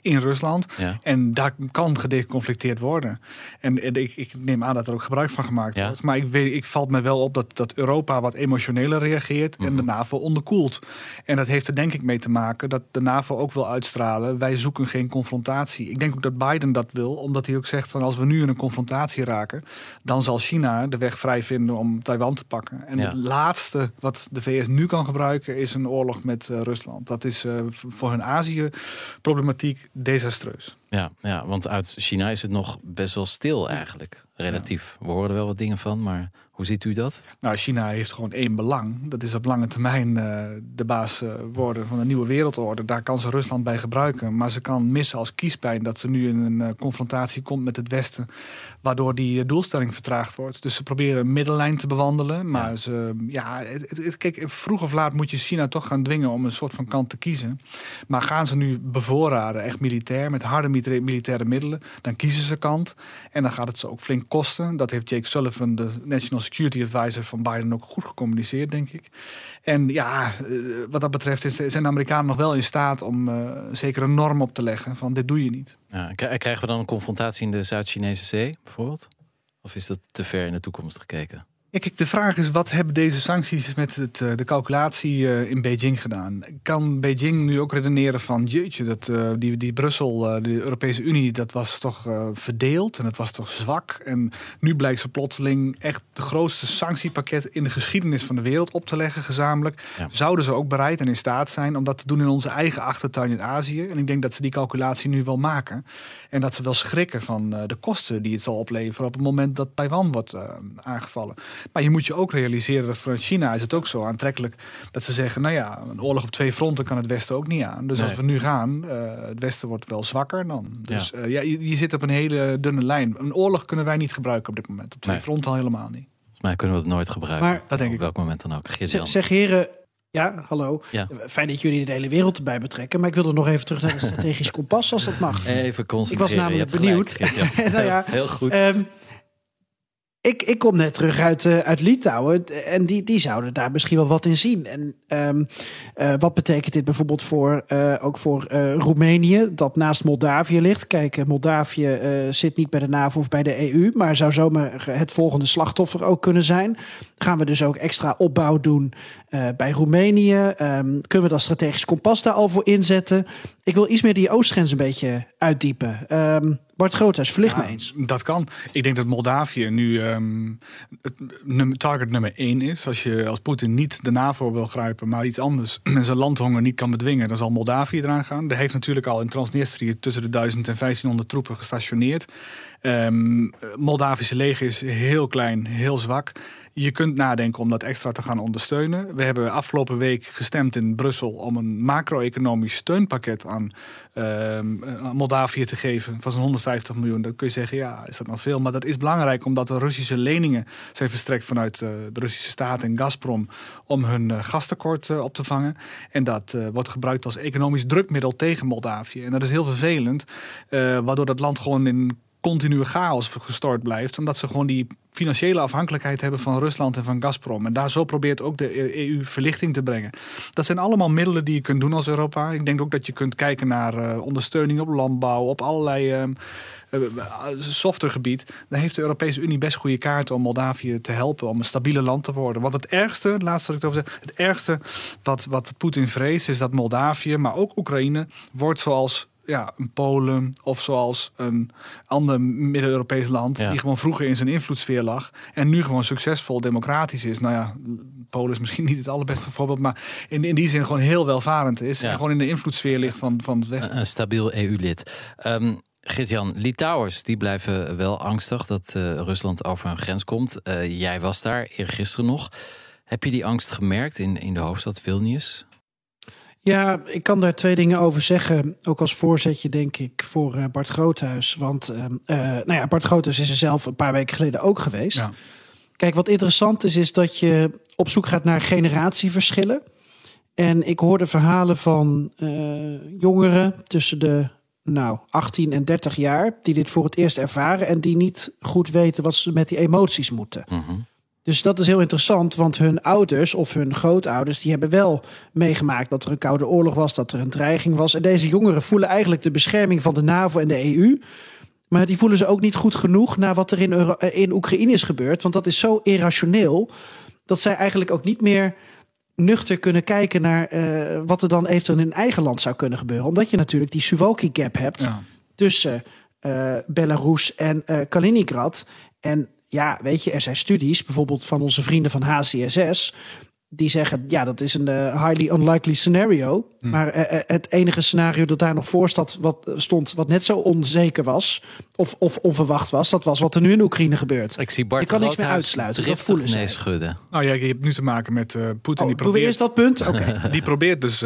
in Rusland. Ja. En daar kan gedeconflicteerd worden. En, en ik, ik, neem aan dat er ook gebruik van gemaakt wordt. Maar ik, weet, ik valt me wel op dat, dat Europa wat emotioneler reageert mm -hmm. en de NAVO onderkoelt. En dat heeft er denk ik mee te maken dat de NAVO ook wil uitstralen. Wij zoeken geen confrontatie. Ik denk ook dat Biden dat wil, omdat hij ook zegt van als we nu in een confrontatie raken, dan zal China de weg vrij vinden om Taiwan te pakken. En ja. het laatste wat de VS nu kan gebruiken is een oorlog met uh, Rusland. Dat is uh, voor hun Azië-problematiek desastreus. Ja, ja, want uit China is het nog best wel stil eigenlijk. Relatief. We horen er wel wat dingen van, maar hoe ziet u dat? Nou, China heeft gewoon één belang. Dat is op lange termijn uh, de baas uh, worden van een nieuwe wereldorde. Daar kan ze Rusland bij gebruiken. Maar ze kan missen als kiespijn dat ze nu in een uh, confrontatie komt met het Westen. Waardoor die doelstelling vertraagd wordt. Dus ze proberen een middellijn te bewandelen. Maar ja. ze, ja, het, het, kijk, vroeg of laat moet je China toch gaan dwingen om een soort van kant te kiezen. Maar gaan ze nu bevoorraden, echt militair, met harde militaire middelen, dan kiezen ze kant. En dan gaat het ze ook flink kosten. Dat heeft Jake Sullivan, de National Security Advisor van Biden, ook goed gecommuniceerd, denk ik. En ja, wat dat betreft zijn de Amerikanen nog wel in staat om uh, zeker een norm op te leggen van dit doe je niet. Ja, krijgen we dan een confrontatie in de Zuid-Chinese Zee bijvoorbeeld? Of is dat te ver in de toekomst gekeken? Ja, kijk, de vraag is, wat hebben deze sancties met het, uh, de calculatie uh, in Beijing gedaan? Kan Beijing nu ook redeneren van, jeetje, dat, uh, die, die Brussel, de Europese Unie, dat was toch verdeeld en het was toch zwak? En nu blijkt ze plotseling echt de grootste sanctiepakket in de geschiedenis van de wereld op te leggen, gezamenlijk. Ja. Zouden ze ook bereid en in staat zijn om dat te doen in onze eigen achtertuin in Azië? En ik denk dat ze die calculatie nu wel maken. En dat ze wel schrikken van de kosten die het zal opleveren op het moment dat Taiwan wordt aangevallen. Maar je moet je ook realiseren dat voor China is het ook zo aantrekkelijk dat ze zeggen: nou ja, een oorlog op twee fronten kan het Westen ook niet aan. Dus nee. als we nu gaan, uh, het Westen wordt wel zwakker dan. Dus ja, uh, ja je, je, zit op een hele dunne lijn. Een oorlog kunnen wij niet gebruiken op dit moment. Op twee nee. fronten al helemaal niet. Volgens mij kunnen we het nooit gebruiken. Maar, dat denk op ik. welk moment dan ook. Zeg, zeg heren, ja, hallo. Ja. Fijn dat jullie de hele wereld erbij betrekken. Maar ik wil er nog even terug naar het strategisch kompas, als dat mag. Even concentreren. Ik was namelijk benieuwd. Gelijk, nou ja, heel goed. Um, ik, ik kom net terug uit, uh, uit Litouwen en die, die zouden daar misschien wel wat in zien. En um, uh, wat betekent dit bijvoorbeeld voor, uh, ook voor Roemenië, dat naast Moldavië ligt? Kijk, Moldavië zit niet bij de NAVO of bij de EU, maar zou zomaar het volgende slachtoffer ook kunnen zijn. Gaan we dus ook extra opbouw doen bij Roemenië? Um, kunnen we dat strategisch kompas daar al voor inzetten? Ik wil iets meer die oostgrens een beetje uitdiepen. Um, Bart Groothuis, verlicht ja, me eens. Dat kan. Ik denk dat Moldavië nu um, het target nummer één is. Als, je, als Poetin niet de NAVO wil grijpen, maar iets anders en zijn landhonger niet kan bedwingen, dan zal Moldavië eraan gaan. Er heeft natuurlijk al in Transnistrië tussen de 1000 en 1500 troepen gestationeerd. Um, Moldavische leger is heel klein, heel zwak. Je kunt nadenken om dat extra te gaan ondersteunen. We hebben afgelopen week gestemd in Brussel om een macro-economisch steunpakket aan uh, Moldavië te geven van zo'n 150 miljoen. Dan kun je zeggen, ja, is dat nog veel? Maar dat is belangrijk omdat de Russische leningen zijn verstrekt vanuit uh, de Russische staat en Gazprom om hun uh, gastekort uh, op te vangen. En dat wordt gebruikt als economisch drukmiddel tegen Moldavië. En dat is heel vervelend, waardoor dat land gewoon in continue chaos gestort blijft. Omdat ze gewoon die financiële afhankelijkheid hebben van Rusland en van Gazprom. En daar zo probeert ook de EU verlichting te brengen. Dat zijn allemaal middelen die je kunt doen als Europa. Ik denk ook dat je kunt kijken naar uh, ondersteuning op landbouw, op allerlei uh, uh, softer gebied. Daar heeft de Europese Unie best goede kaarten om Moldavië te helpen om een stabiele land te worden. Want het ergste, laatste wat ik over zeg, het ergste wat, wat Poetin vreest is dat Moldavië, maar ook Oekraïne, wordt zoals ja, een Polen of zoals een ander Midden-Europees land ja. die gewoon vroeger in zijn invloedssfeer lag en nu gewoon succesvol democratisch is. Nou ja, Polen is misschien niet het allerbeste voorbeeld, maar in, in die zin gewoon heel welvarend is ja. en gewoon in de invloedssfeer ligt van, van het Westen. Een, stabiel EU-lid. Um, Gert-Jan, Litouwers die blijven wel angstig dat uh, Rusland over hun grens komt. Uh, jij was daar eergisteren nog. Heb je die angst gemerkt in, in de hoofdstad Vilnius? Ja, ik kan daar twee dingen over zeggen. Ook als voorzetje, denk ik, voor uh, Bart Groothuis. Want uh, uh, nou ja, Bart Groothuis is er zelf een paar weken geleden ook geweest. Ja. Kijk, wat interessant is, is dat je op zoek gaat naar generatieverschillen. En ik hoorde verhalen van jongeren tussen de nou, 18 en 30 jaar, die dit voor het eerst ervaren en die niet goed weten wat ze met die emoties moeten. Mm -hmm. Dus dat is heel interessant, want hun ouders of hun grootouders, die hebben wel meegemaakt dat er een koude oorlog was, dat er een dreiging was. En deze jongeren voelen eigenlijk de bescherming van de NAVO en de EU. Maar die voelen ze ook niet goed genoeg naar wat er in, Euro in Oekraïne is gebeurd. Want dat is zo irrationeel dat zij eigenlijk ook niet meer nuchter kunnen kijken naar uh, wat er dan eventueel in hun eigen land zou kunnen gebeuren. Omdat je natuurlijk die Suwalki gap hebt ja. tussen uh, Belarus en uh, Kaliningrad. En ja, weet je, er zijn studies, bijvoorbeeld van onze vrienden van HCSS, die zeggen, ja, dat is een uh, highly unlikely scenario. Hm. Maar uh, het enige scenario dat daar nog voor stond wat, stond, wat net zo onzeker was, of, of onverwacht was, dat was wat er nu in Oekraïne gebeurt. Ik zie Bart Je kan niks meer uitsluiten. Dat voelen schudden. Nou ja, je hebt nu te maken met uh, Poetin. Oh, die probeert... we eerst dat punt? Oké. die probeert dus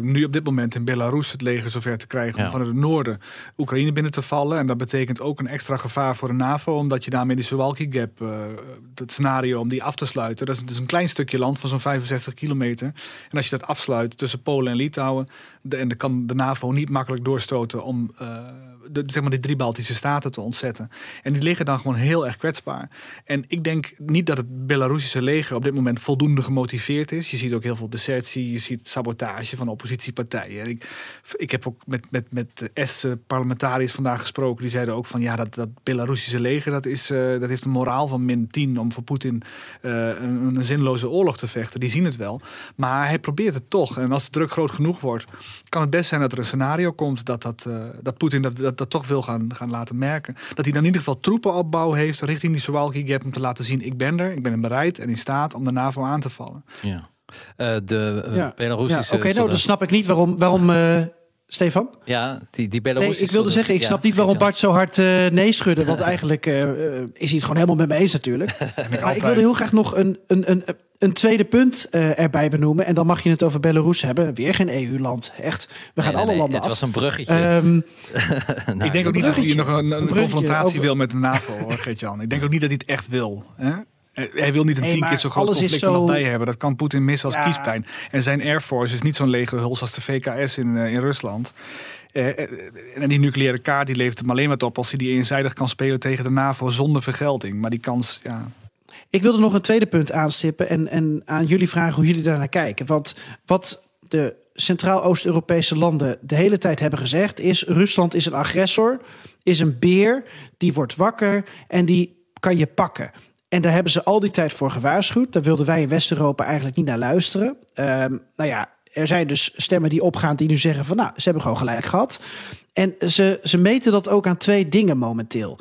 nu op dit moment in Belarus het leger zover te krijgen om van het noorden Oekraïne binnen te vallen. En dat betekent ook een extra gevaar voor de NAVO, omdat je daarmee die Suwalki Gap, het scenario om die af te sluiten. Dat is dus een klein stukje land van zo'n 65 kilometer. En als je dat afsluit tussen Polen en En dan kan de NAVO niet makkelijk doorstoten om uh, de, zeg maar die drie Baltische staten te ontzetten. En die liggen dan gewoon heel erg kwetsbaar. En ik denk niet dat het Belarusische leger op dit moment voldoende gemotiveerd is. Je ziet ook heel veel desertie, je ziet sabotage van oppositiepartijen. Ik, ik heb ook met, met, met S-parlementariërs vandaag gesproken. Die zeiden ook van ja, dat, dat Belarusische leger dat is, uh, dat heeft een moraal van min 10 om voor Poetin uh, een, een zinloze oorlog te vechten. Die zien het wel. Maar hij probeert het toch. En als de druk groot genoeg wordt, kan het best zijn dat er een scenario komt dat, dat, uh, dat Poetin dat, dat, toch wil gaan, gaan laten merken. Dat hij dan in ieder geval troepenopbouw heeft richting die Suwalki Gap om te laten zien: ik ben er, ik ben bereid en in staat om de NAVO aan te vallen. Ja. Uh, de uh, ja. Belarusische. Ja, Oké, okay, nou, dan snap ik niet waarom. waarom Stefan? Ja, die, die Belarusische... Nee, ik wilde zeggen, ik snap niet waarom Bart zo hard uh, nee schudde. Want eigenlijk uh, is hij het gewoon helemaal met me eens natuurlijk. maar ik wilde heel graag nog een, een, een, een tweede punt uh, erbij benoemen. En dan mag je het over Belarus hebben. Weer geen EU-land. Echt, we gaan nee, alle nee, landen af. was een bruggetje. Um, nou, ik denk ook niet dat hij nog een, een, een confrontatie over... wil met de NAVO, hoor, Geert-Jan. Ik denk ook niet dat hij het echt wil. Hè? Hij wil niet een hey, tien keer zo groot conflict zo... nabij hebben. Dat kan Poetin missen als ja. kiespijn. En zijn Air Force is niet zo'n lege huls als de VKS in, uh, in Rusland. Uh, en die nucleaire kaart die levert hem alleen maar op als hij die eenzijdig kan spelen tegen de NAVO zonder vergelding. Maar die kans, ja. Ik wilde nog een tweede punt aanstippen en, en aan jullie vragen hoe jullie daarnaar kijken. Want wat de Centraal-Oost-Europese landen de hele tijd hebben gezegd is: Rusland is een agressor, is een beer, die wordt wakker en die kan je pakken. En daar hebben ze al die tijd voor gewaarschuwd. Daar wilden wij in West-Europa eigenlijk niet naar luisteren. Um, nou ja, er zijn dus stemmen die opgaan die nu zeggen van nou, ze hebben gewoon gelijk gehad. En ze, ze meten dat ook aan twee dingen momenteel.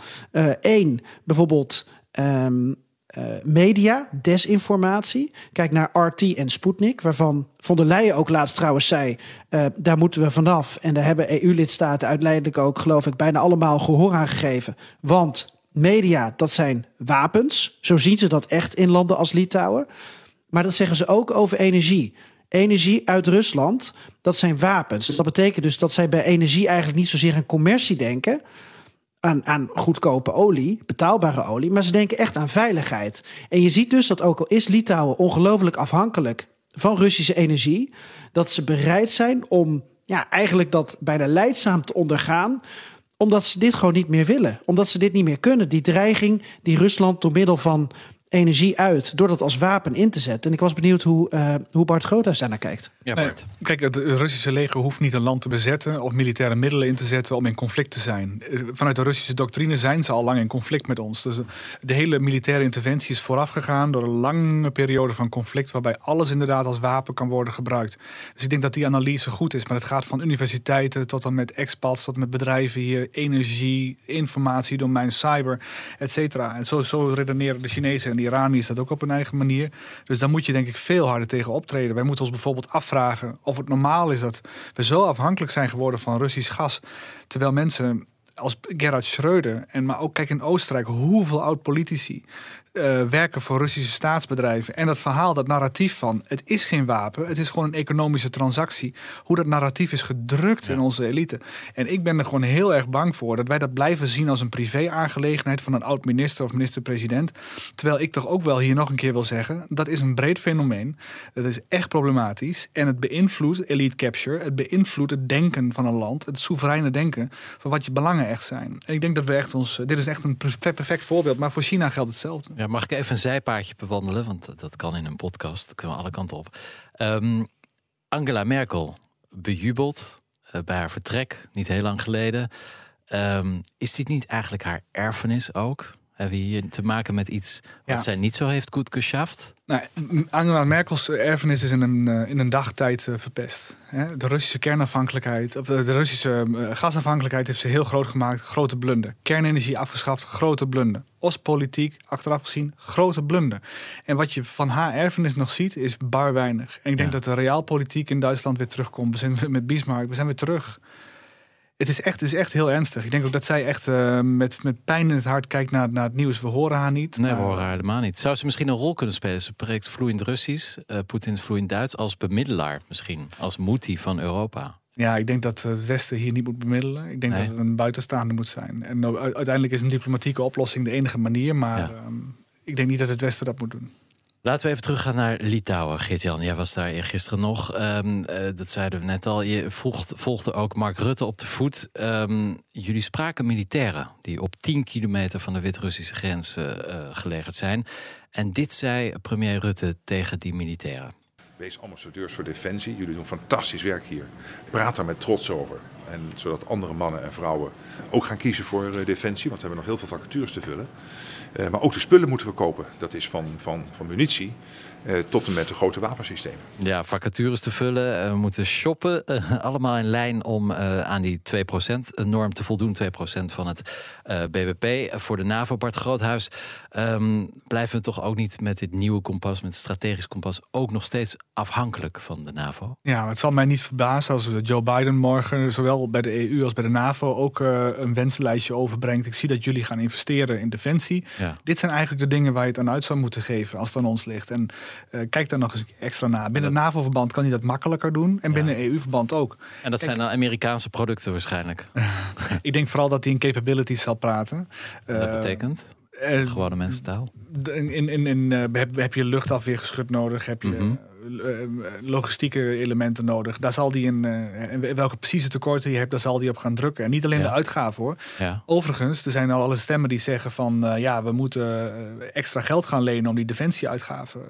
Eén, uh, bijvoorbeeld um, uh, media, desinformatie. Kijk naar RT en Sputnik, waarvan von der Leyen ook laatst trouwens zei... Uh, daar moeten we vanaf. En daar hebben EU-lidstaten uiteindelijk ook, geloof ik, bijna allemaal gehoor aan gegeven. Want media, dat zijn wapens. Zo zien ze dat echt in landen als Litouwen. Maar dat zeggen ze ook over energie. Energie uit Rusland, dat zijn wapens. Dat betekent dus dat zij bij energie eigenlijk niet zozeer aan commercie denken... Aan, goedkope olie, betaalbare olie, maar ze denken echt aan veiligheid. En je ziet dus dat ook al is Litouwen ongelooflijk afhankelijk van Russische energie, dat ze bereid zijn om ja, eigenlijk dat bijna leidzaam te ondergaan omdat ze dit gewoon niet meer willen. Omdat ze dit niet meer kunnen. Die dreiging die Rusland door middel van energie uit door dat als wapen in te zetten. En ik was benieuwd hoe, uh, hoe Bart Groothuis daar naar kijkt. Ja, Bart. Nee, kijk, het Russische leger hoeft niet een land te bezetten of militaire middelen in te zetten om in conflict te zijn. Vanuit de Russische doctrine zijn ze al lang in conflict met ons. Dus de hele militaire interventie is voorafgegaan door een lange periode van conflict, waarbij alles inderdaad als wapen kan worden gebruikt. Dus ik denk dat die analyse goed is. Maar het gaat van universiteiten tot en met expats, tot met bedrijven hier, energie, informatiedomein, cyber, et cetera. En zo, zo redeneren de Chinezen en de Iraniërs dat ook op hun eigen manier. Dus daar moet je denk ik veel harder tegen optreden. Wij moeten ons bijvoorbeeld afvragen of het normaal is dat we zo afhankelijk zijn geworden van Russisch gas. Terwijl mensen als Gerhard Schreuder en maar ook kijk in Oostenrijk hoeveel oud-politici uh, werken voor Russische staatsbedrijven. En dat verhaal, dat narratief van het is geen wapen, het is gewoon een economische transactie. Hoe dat narratief is gedrukt ja. in onze elite. En ik ben er gewoon heel erg bang voor dat wij dat blijven zien als een privé-aangelegenheid van een oud-minister of minister-president. Terwijl ik toch ook wel hier nog een keer wil zeggen: dat is een breed fenomeen. Dat is echt problematisch. En het beïnvloedt elite capture, het beïnvloedt het denken van een land, het soevereine denken van wat je belangen echt zijn. En ik denk dat we echt ons. Dit is echt een perfect voorbeeld, maar voor China geldt hetzelfde. Ja, mag ik even een zijpaadje bewandelen? Want dat kan in een podcast. Kunnen we alle kanten op. Um, Angela Merkel bejubeld uh, bij haar vertrek, niet heel lang geleden. Um, is dit niet eigenlijk haar erfenis ook? Hebben hier te maken met iets wat zij niet zo heeft goed geschaft? Nou, Angela Merkels erfenis is in een, eh, in een dagtijd uh, verpest. De Russische kernafhankelijkheid, of de, Russische uh, gasafhankelijkheid heeft ze heel groot gemaakt. Grote blunder. Kernenergie afgeschaft, grote blunder. Oostpolitiek, achteraf gezien, grote blunder. En wat je van haar erfenis nog ziet, is bar weinig. En ik denk dat de realpolitiek in Duitsland weer terugkomt. We zijn met Bismarck, we zijn weer terug het is, echt, het is echt heel ernstig. Ik denk ook dat zij echt uh, met, met pijn in het hart kijkt naar, naar het nieuws. We horen haar niet. Nee, we horen haar helemaal niet. Zou ze misschien een rol kunnen spelen? Ze spreekt vloeiend Russisch, uh, Poetin vloeiend Duits als bemiddelaar misschien. Als moetie van Europa. Ja, ik denk dat het Westen hier niet moet bemiddelen. Ik denk dat het een buitenstaander moet zijn. En uiteindelijk is een diplomatieke oplossing de enige manier. Maar ehm, ik denk niet dat het Westen dat moet doen. Laten we even teruggaan naar Litouwen. Geert-Jan, jij was daar gisteren nog. Um, dat zeiden we net al. Je volgde, ook Mark Rutte op de voet. Um, jullie spraken militairen die op 10 kilometer van de Wit-Russische grens uh, gelegerd zijn. En dit zei premier Rutte tegen die militairen. Wees ambassadeurs voor Defensie. Jullie doen fantastisch werk hier. Praat daar met trots over. En zodat andere mannen en vrouwen ook gaan kiezen voor Defensie. Want we hebben nog heel veel vacatures te vullen. Uh, maar ook de spullen moeten we kopen. Dat is van, van, van munitie tot en met de grote wapensystemen. Ja, vacatures te vullen, uh, we moeten shoppen. allemaal in lijn om aan die 2%-norm te voldoen. 2% van het BBP. Voor de NAVO, Bart Groothuis, um, blijven we toch ook niet met dit nieuwe kompas, met het strategisch kompas, ook nog steeds afhankelijk van de NAVO? Ja, het zal mij niet verbazen als Joe Biden morgen, zowel bij de EU als bij de NAVO, ook een wensenlijstje overbrengt. Ik zie dat jullie gaan investeren in defensie. Ja. Dit zijn eigenlijk de dingen waar je het aan uit zou moeten geven als het aan ons ligt. En uh, kijk daar nog eens extra naar. Binnen het NAVO-verband kan je dat makkelijker doen. En binnen EU-verband ook. En dat zijn dan Amerikaanse producten waarschijnlijk. ik denk vooral dat hij in capabilities zal praten. dat uh, betekent? Uh, Gewone mensentaal. In, in, in, in heb, heb, je luchtafweergeschut nodig? Heb je... Mm -hmm eh, logistieke elementen nodig. Daar zal die in, uh, welke precieze tekorten je hebt, daar zal die op gaan drukken. En niet alleen de uitgaven hoor. Ja. Overigens, er zijn al alle stemmen die zeggen van uh, ja, we moeten extra geld gaan lenen om die defensieuitgaven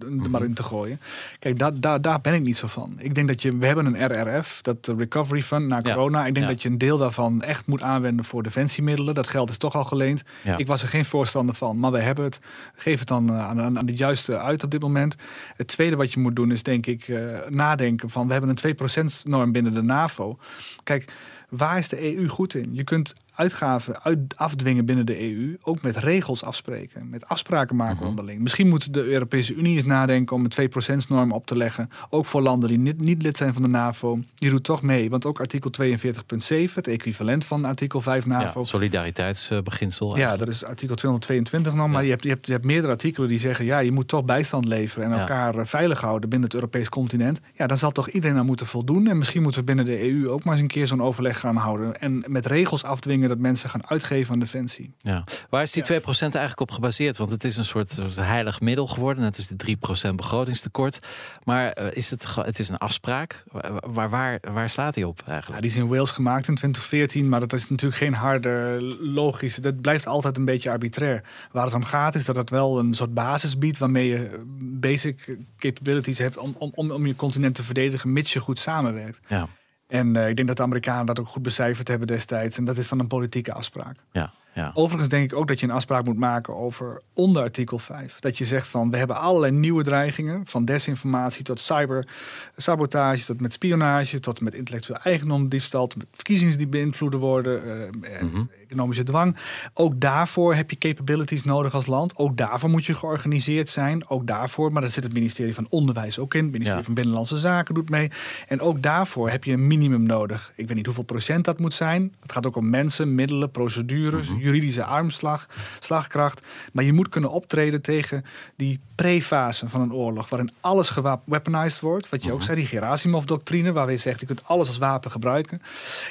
er maar mhm. in te gooien. Kijk, daar, daar, daar ben ik niet zo van. Ik denk dat je, we hebben een RRF, dat Recovery Fund na corona. Ik denk dat je een deel daarvan echt moet aanwenden voor defensiemiddelen. Dat geld is toch al geleend. Ik was er geen voorstander van, maar we hebben het. Geef het dan aan, aan, aan de juiste uit op dit moment. Het tweede wat je moet doen is denk ik uh, nadenken van we hebben een 2% norm binnen de NAVO. Kijk, waar is de EU goed in? Je kunt uitgaven uit, afdwingen binnen de EU, ook met regels afspreken, met afspraken maken mhm. onderling. Misschien moet de Europese Unie eens nadenken om een 2%-norm op te leggen, ook voor landen die niet, niet lid zijn van de NAVO. Die doet toch mee, want ook artikel 42.7, het equivalent van artikel 5 NAVO. Ja, solidariteitsbeginsel. Ja, dat is artikel 222 nog, maar je, hebt, je, hebt, je hebt meerdere artikelen die zeggen, ja, je moet toch bijstand leveren en elkaar eh, veilig houden binnen het Europees continent. Ja, dan zal toch iedereen aan moeten voldoen. En misschien moeten we binnen de EU ook maar eens een keer zo'n overleg gaan houden en met regels afdwingen dat mensen gaan uitgeven aan defensie. Ja. Waar is die 2% eigenlijk op gebaseerd? Want het is een soort, soort heilig middel geworden. Het is de 3% begrotingstekort. Maar uh, is het, het is een afspraak. Waar, waar, waar slaat hij op eigenlijk? Ja, die is in Wales gemaakt in 2014. Maar dat is natuurlijk geen harde, logische. Dat blijft altijd een beetje arbitrair. Waar het om gaat is dat het wel een soort basis biedt... waarmee je basic capabilities hebt om, om, om je continent te verdedigen... mits je goed samenwerkt. Ja. En uh, ik denk dat de Amerikanen dat ook goed becijferd hebben destijds. En dat is dan een politieke afspraak. Ja. Ja. Overigens denk ik ook dat je een afspraak moet maken over onder artikel 5. Dat je zegt van we hebben allerlei nieuwe dreigingen. Van desinformatie tot cybersabotage, tot met spionage, tot met intellectueel eigendom, diefstal, tot met verkiezingen die beïnvloeden worden, uh, mm -hmm. economische dwang. Ook daarvoor heb je capabilities nodig als land. Ook daarvoor moet je georganiseerd zijn. Ook daarvoor, maar daar zit het ministerie van Onderwijs ook in. Het ministerie van Binnenlandse Zaken doet mee. En ook daarvoor heb je een minimum nodig. Ik weet niet hoeveel procent dat moet zijn. Het gaat ook om mensen, middelen, procedures. Mhm juridische armslag, slagkracht. Maar je moet kunnen optreden tegen die pre-fase van een oorlog, waarin alles geweaponized wordt. Wat je ook mhm. zei, die Gerasimov-doctrine, waar je zegt, je kunt alles als wapen gebruiken.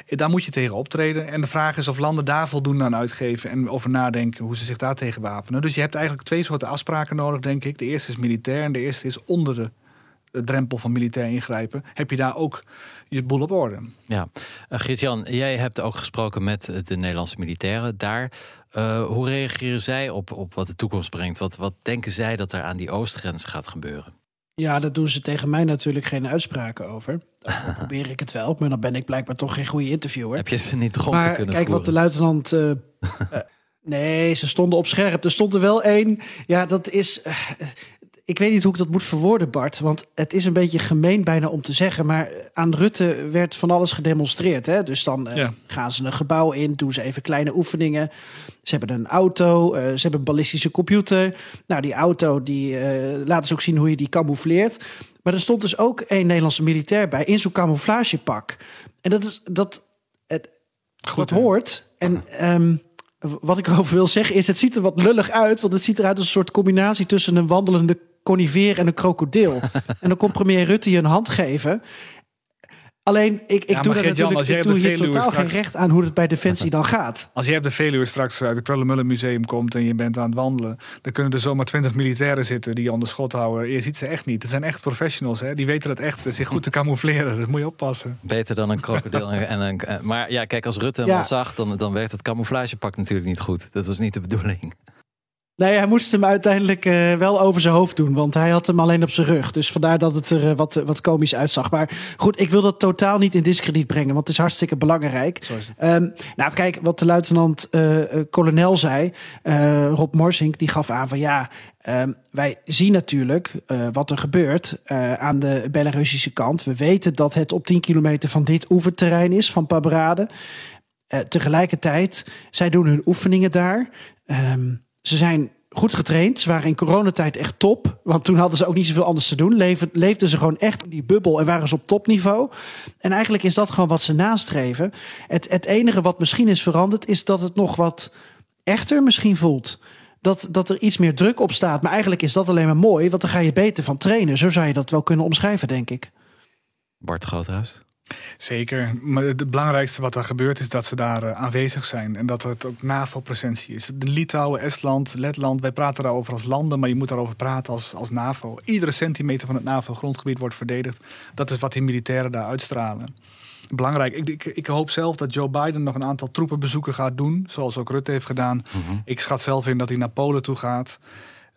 Eh, daar moet je tegen optreden. En de vraag is of landen daar voldoende aan uitgeven en over nadenken hoe ze zich daar tegen wapenen. Dus je hebt eigenlijk twee soorten afspraken nodig, denk ik. De eerste is militair en de eerste is onder de drempel van militair ingrijpen, heb je daar ook je boel op orde. Ja, uh, Geert-Jan, jij hebt ook gesproken met de Nederlandse militairen daar. Uh, hoe reageren zij op, op wat de toekomst brengt? Wat, wat denken zij dat er aan die oostgrens gaat gebeuren? Ja, daar doen ze tegen mij natuurlijk geen uitspraken over. Dan probeer ik het wel, maar dan ben ik blijkbaar toch geen goede interviewer. Heb je ze niet dronken maar, kunnen kijk, wat de luitenant uh, Nee, ze stonden op scherp. Er stond er wel één. Ja, dat is. Ik weet niet hoe ik dat moet verwoorden, Bart. Want het is een beetje gemeen bijna om te zeggen. Maar aan Rutte werd van alles gedemonstreerd. Hè? Dus dan uh, gaan ze een gebouw in, doen ze even kleine oefeningen. Ze hebben een auto, uh, ze hebben een ballistische computer. Nou, die auto, die laten ze ook zien hoe je die camoufleert. Maar er stond dus ook één Nederlandse militair bij in zo'n camouflagepak. En dat is dat. Het, Goed hoort. En. Um, wat ik erover wil zeggen is, het ziet er wat lullig uit. Want het ziet eruit als een soort combinatie tussen een wandelende conifeer en een krokodil. en dan komt premier Rutte je een hand geven. Alleen, ik, ik doe daar natuurlijk ik doe hier totaal straks, geen recht aan hoe het bij Defensie dan gaat. Als jij op de Veluwe straks uit het Krullenmullen Museum komt en je bent aan het wandelen, dan kunnen er zomaar twintig militairen zitten die je onder schot houden. Je ziet ze echt niet. Het zijn echt professionals, hè? die weten het echt, zich goed te camoufleren. Dat moet je oppassen. Beter dan een krokodil. en een, maar ja, kijk, als Rutte hem al zag, dan, dan werkt het camouflagepak natuurlijk niet goed. Dat was niet de bedoeling. Nee, hij moest hem uiteindelijk uh, wel over zijn hoofd doen. Want hij had hem alleen op zijn rug. Dus vandaar dat het er uh, wat, wat komisch uitzag. Maar goed, ik wil dat totaal niet in discrediet brengen. Want het is hartstikke belangrijk. Um, nou, kijk, wat de luitenant uh, kolonel zei. Rob Morsink, die gaf aan van ja. Um, wij zien natuurlijk wat er gebeurt aan de Belarusische kant. We weten dat het op 10 kilometer van dit oeverterrein is, van Pabrade. tegelijkertijd, zij doen hun oefeningen daar. Um, ze zijn goed getraind. Ze waren in coronatijd echt top. Want toen hadden ze ook niet zoveel anders te doen. Leefden, ze gewoon echt in die bubbel en waren ze op topniveau. En eigenlijk is dat gewoon wat ze nastreven. Het, het enige wat misschien is veranderd, is dat het nog wat echter misschien voelt. Dat, dat er iets meer druk op staat. Maar eigenlijk is dat alleen maar mooi, want dan ga je beter van trainen. Zo zou je dat wel kunnen omschrijven, denk ik. Bart Groothuis. Zeker, maar het belangrijkste wat er gebeurt is dat ze daar eh, aanwezig zijn en dat het ook NAVO-presentie is. De Litouwen, Estland, Letland, wij praten daarover als landen, maar je moet daarover praten als, als NAVO. Iedere centimeter van het NAVO-grondgebied wordt verdedigd. Dat is wat die militairen daar uitstralen. Belangrijk. Ik, ik, ik, hoop zelf dat Joe Biden nog een aantal troepenbezoeken gaat doen, zoals ook Rutte heeft gedaan. Mhm. Ik schat zelf in dat hij naar Polen toe gaat.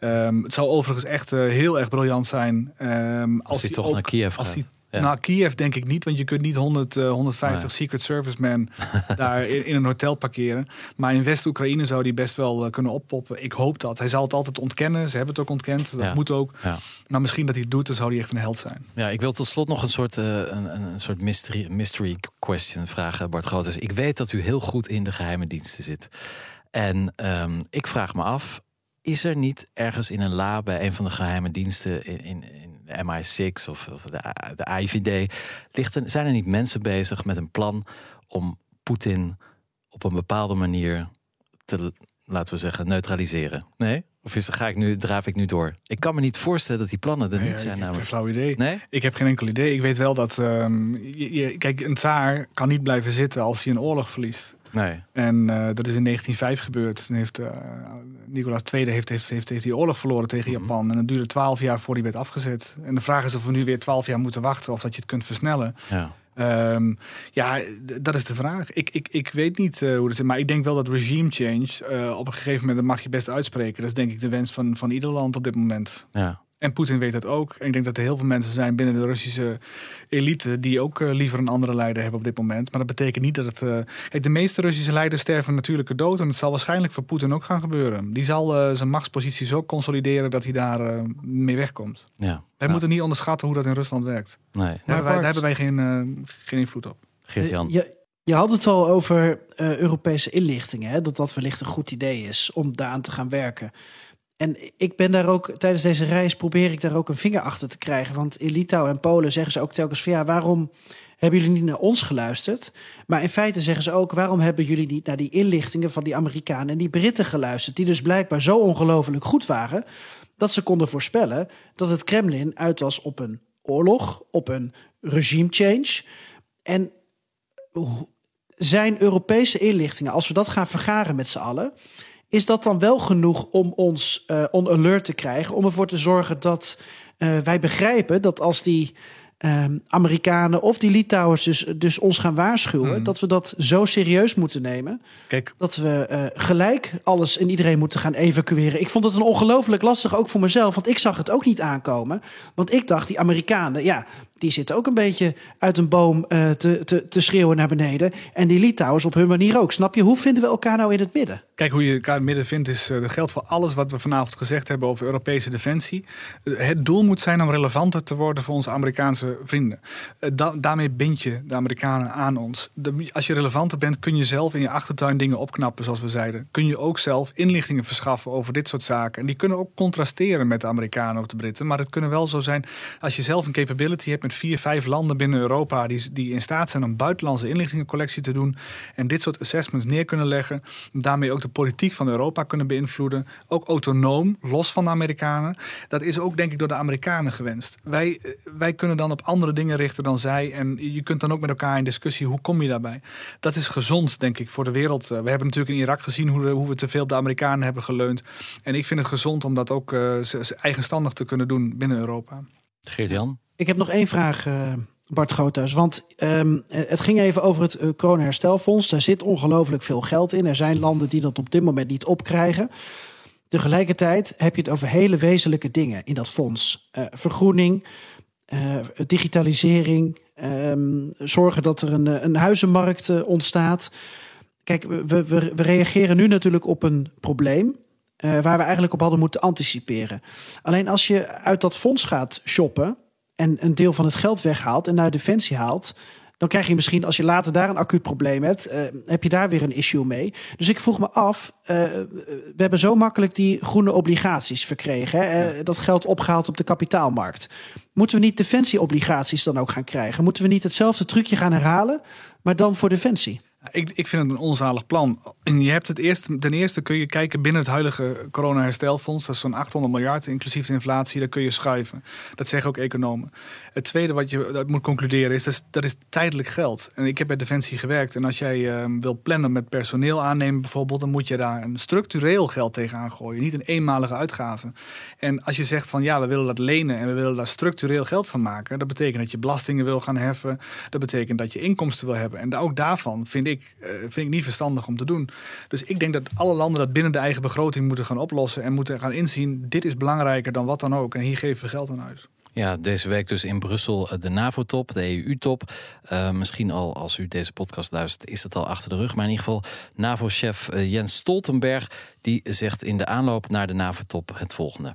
Um, het zou overigens echt uh, heel erg briljant zijn um, als, als hij toch naar Kiev gaat. Nou, Kiev denk ik niet, want je kunt niet 100, uh, 150 Secret Servicemen daar in, een hotel parkeren. Maar in West-Oekraïne zou die best wel uh, kunnen oppoppen. Ik hoop dat. Hij zal het altijd ontkennen. Ze hebben het ook ontkend. Dat moet ook. Ja. Maar misschien dat hij het doet, dan zou hij echt een held zijn. Ja, ik wil tot slot nog een soort, uh, een, een, soort mystery, mystery question vragen, Bart Groothuis. Ik weet dat u heel goed in de geheime diensten zit. En um, ik vraag me af, is er niet ergens in een la bij een van de geheime diensten in, in, de MI6 of, of de, de IVD, ligt er, zijn er niet mensen bezig met een plan om Poetin op een bepaalde manier te, laten we zeggen, neutraliseren? Nee? Of is, ga ik nu, draaf ik nu door? Ik kan me niet voorstellen dat die plannen er niet zijn. Ik heb geen flauw idee. Nee? Ik heb geen enkel idee. Ik weet wel dat. Um, je, kijk, een tsaar kan niet blijven zitten als hij een oorlog verliest. Nee. En uh, dat is in 1905 gebeurd. Toen heeft, uh, Nicolaas II heeft, heeft, heeft, heeft die oorlog verloren tegen mhm. Japan. En het duurde twaalf jaar voor die werd afgezet. En de vraag is of we nu weer twaalf jaar moeten wachten of dat je het kunt versnellen. Ja. Um, ja, dat is de vraag. Ik, ik, ik weet niet uh, hoe dat is. Maar ik denk wel dat regime change op een gegeven moment, dat mag je best uitspreken. Dat is denk ik de wens van, van ieder land op dit moment. Ja. En Poetin weet dat ook. En ik denk dat er heel veel mensen zijn binnen de Russische elite die ook uh, liever een andere leider hebben op dit moment. Maar dat betekent niet dat het. Uh, kijk, de meeste Russische leiders sterven natuurlijke dood. En dat zal waarschijnlijk voor Poetin ook gaan gebeuren. Die zal uh, zijn machtspositie zo consolideren dat hij daar mee wegkomt. Ja. Wij moeten niet onderschatten hoe dat in Rusland werkt. Nee. Daar, wij, daar hebben wij geen, geen invloed op. Geert-Jan. Je, je had het al over Europese inlichtingen. Hè? Dat dat wellicht een goed idee is om daaraan te gaan werken. En ik ben daar ook tijdens deze reis probeer ik daar ook een vinger achter te krijgen. Want in Litouwen en Polen zeggen ze ook telkens van ja, waarom hebben jullie niet naar ons geluisterd? Maar in feite zeggen ze ook, waarom hebben jullie niet naar die inlichtingen van die Amerikanen en die Britten geluisterd? Die dus blijkbaar zo ongelooflijk goed waren dat ze konden voorspellen dat het Kremlin uit was op een oorlog, op een regime change. En zijn Europese inlichtingen, als we dat gaan vergaren met z'n allen is dat dan wel genoeg om ons uh, on alert te krijgen? Om ervoor te zorgen dat uh, wij begrijpen dat als die uh, Amerikanen of die Litouwers dus, dus ons gaan waarschuwen, mm. dat we dat zo serieus moeten nemen. Kijk. Dat we uh, gelijk alles en iedereen moeten gaan evacueren. Ik vond het een ongelooflijk lastig, ook voor mezelf, want ik zag het ook niet aankomen. Want ik dacht, die Amerikanen, ja, die zitten ook een beetje uit een boom uh, te, te, te schreeuwen naar beneden. En die Litouwers op hun manier ook. Snap je? Hoe vinden we elkaar nou in het midden? Kijk, hoe je elkaar in het midden vindt, is, uh, dat geldt voor alles wat we vanavond gezegd hebben over Europese defensie. Uh, het doel moet zijn om relevanter te worden voor onze Amerikaanse vrienden. Da daarmee bind je de Amerikanen aan ons. Als je relevanter bent, kun je zelf in je achtertuin dingen opknappen, zoals we zeiden. Kun je ook zelf inlichtingen verschaffen over dit soort zaken. En die kunnen ook contrasteren met de Amerikanen of de Britten. Maar het kunnen wel zo zijn, als je zelf een capability hebt met vier, vijf landen binnen Europa die, die in staat zijn om buitenlandse inlichtingencollectie te doen en dit soort assessments neer kunnen leggen, daarmee ook de politiek van Europa kunnen beïnvloeden, ook autonoom, los van de Amerikanen. Dat is ook denk ik door de Amerikanen gewenst. Wij, wij kunnen dan op andere dingen richten dan zij en je kunt dan ook met elkaar in discussie, hoe kom je daarbij? Dat is gezond, denk ik, voor de wereld. We hebben natuurlijk in Irak gezien hoe, hoe we te veel op de Amerikanen hebben geleund. En ik vind het gezond om dat ook uh, eigenstandig te kunnen doen binnen Europa. Geert-Jan? Ik heb nog één vraag, uh, Bart Groothuis. Want um, het ging even over het uh. Daar zit ongelooflijk veel geld in. Er zijn landen die dat op dit moment niet opkrijgen. Tegelijkertijd heb je het over hele wezenlijke dingen in dat fonds. Uh, vergroening, digitalisering, um, zorgen dat er een, een huizenmarkt ontstaat. Kijk, we, we, reageren nu natuurlijk op een probleem. Waar we eigenlijk op hadden moeten anticiperen. Alleen als je uit dat fonds gaat shoppen en een deel van het geld weghaalt en naar defensie haalt, dan krijg je misschien, als je later daar een acuut probleem hebt, uh, heb je daar weer een issue mee. Dus ik vroeg me af, uh, we hebben zo makkelijk die groene obligaties verkregen. Hè? Dat geld opgehaald op de kapitaalmarkt. Moeten we niet defensieobligaties dan ook gaan krijgen? Moeten we niet hetzelfde trucje gaan herhalen, maar dan voor defensie? Ik, ik vind het een onzalig plan. Je hebt het eerst, ten eerste kun je kijken binnen het huidige corona-herstelfonds. Dat is zo'n 800 miljard, inclusief de inflatie. Daar kun je schuiven. Dat zeggen ook economen. Het tweede wat je moet concluderen is dat, is, dat is tijdelijk geld. En ik heb bij Defensie gewerkt. En als jij uh, wil plannen met personeel aannemen bijvoorbeeld... dan moet je daar een structureel geld tegenaan gooien. Niet een eenmalige uitgave. En als je zegt van ja, we willen dat lenen... en we willen daar structureel geld van maken... dat betekent dat je belastingen wil gaan heffen. Dat betekent dat je inkomsten wil hebben. En ook daarvan vind ik, uh, vind ik niet verstandig om te doen. Dus ik denk dat alle landen dat binnen de eigen begroting moeten gaan oplossen en moeten gaan inzien: dit is belangrijker dan wat dan ook. En hier geven we geld aan uit. Ja, deze week dus in Brussel de NAVO-top, de EU-top. Uh, misschien al als u deze podcast luistert, is het al achter de rug. Maar in ieder geval, NAVO-chef Jens Stoltenberg die zegt in de aanloop naar de NAVO-top het volgende.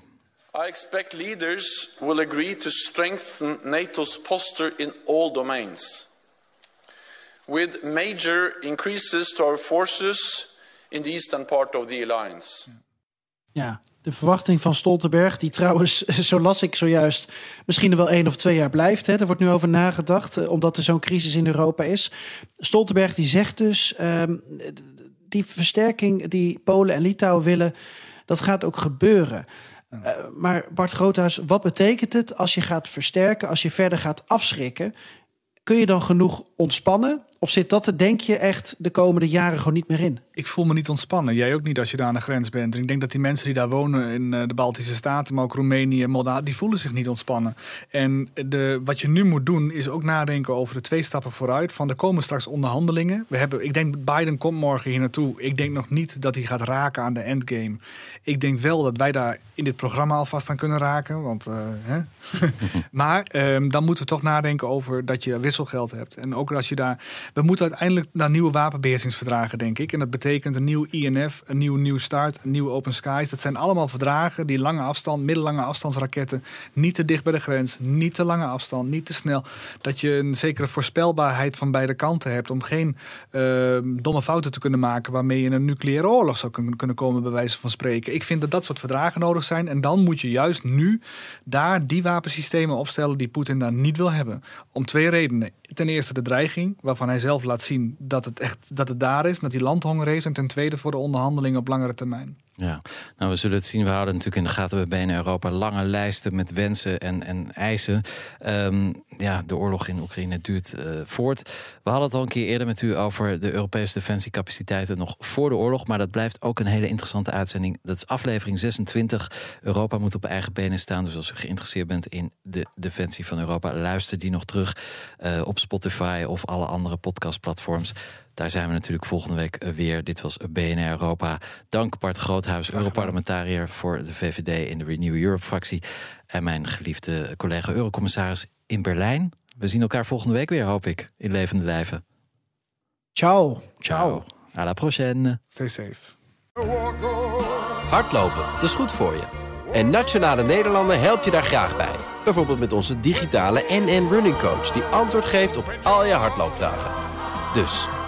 I expect leaders will agree to strengthen NATO's posture in all domains. With major increases to our forces in the eastern part of the alliance. Ja, de verwachting van Stoltenberg, die trouwens, zo las ik zojuist, misschien er wel één of twee jaar blijft. Hè. Er wordt nu over nagedacht, omdat er zo'n crisis in Europa is. Stoltenberg die zegt dus, um, die versterking die Polen en Litouwen willen, dat gaat ook gebeuren. Uh, maar Bart Groothuis, wat betekent het als je gaat versterken, als je verder gaat afschrikken? Kun je dan genoeg ontspannen? Of zit dat denk je, echt de komende jaren gewoon niet meer in? Ik voel me niet ontspannen. Jij ook niet als je daar aan de grens bent. En ik denk dat die mensen die daar wonen in de Baltische Staten, maar ook Roemenië en Moldavië, die voelen zich niet ontspannen. En de, wat je nu moet doen, is ook nadenken over de twee stappen vooruit. Van er komen straks onderhandelingen. We hebben, ik denk, Biden komt morgen hier naartoe. Ik denk nog niet dat hij gaat raken aan de endgame. Ik denk wel dat wij daar in dit programma alvast aan kunnen raken. Want, uh, hè? maar um, dan moeten we toch nadenken over dat je wisselgeld hebt. En ook als je daar. We moeten uiteindelijk naar nieuwe wapenbeheersingsverdragen, denk ik. En dat betekent een nieuw INF, een nieuw New Start, een nieuwe Open Skies. Dat zijn allemaal verdragen die lange afstand, middellange afstandsraketten, niet te dicht bij de grens, niet te lange afstand, niet te snel. Dat je een zekere voorspelbaarheid van beide kanten hebt om geen uh, domme fouten te kunnen maken waarmee je een nucleaire oorlog zou kunnen, kunnen komen, bij wijze van spreken. Ik vind dat dat soort verdragen nodig zijn. En dan moet je juist nu daar die wapensystemen opstellen die Poetin daar niet wil hebben. Om twee redenen. Ten eerste de dreiging, waarvan hij zelf laat zien dat het echt dat het daar is, dat hij landhonger heeft. En ten tweede voor de onderhandelingen op langere termijn. Ja, nou we zullen het zien. We houden natuurlijk in de gaten bij BNN Europa lange lijsten met wensen en, en eisen. Um, ja, de oorlog in Oekraïne duurt uh, voort. We hadden het al een keer eerder met u over de Europese defensiecapaciteiten nog voor de oorlog. Maar dat blijft ook een hele interessante uitzending. Dat is aflevering 26. Europa moet op eigen benen staan. Dus als u geïnteresseerd bent in de defensie van Europa, luister die nog terug uh, op Spotify of alle andere podcastplatforms. Daar zijn we natuurlijk volgende week weer. Dit was BNR Europa. Dank Bart Groothuis, Europarlementariër voor de VVD in de Renew Europe-fractie. En mijn geliefde collega Eurocommissaris in Berlijn. We zien elkaar volgende week weer, hoop ik, in levende lijven. Ciao. Ciao. À la prochaine. Stay safe. Hardlopen, dat is goed voor je. En Nationale Nederlanden helpt je daar graag bij. Bijvoorbeeld met onze digitale NN Running Coach... die antwoord geeft op al je hardloopvragen. Dus,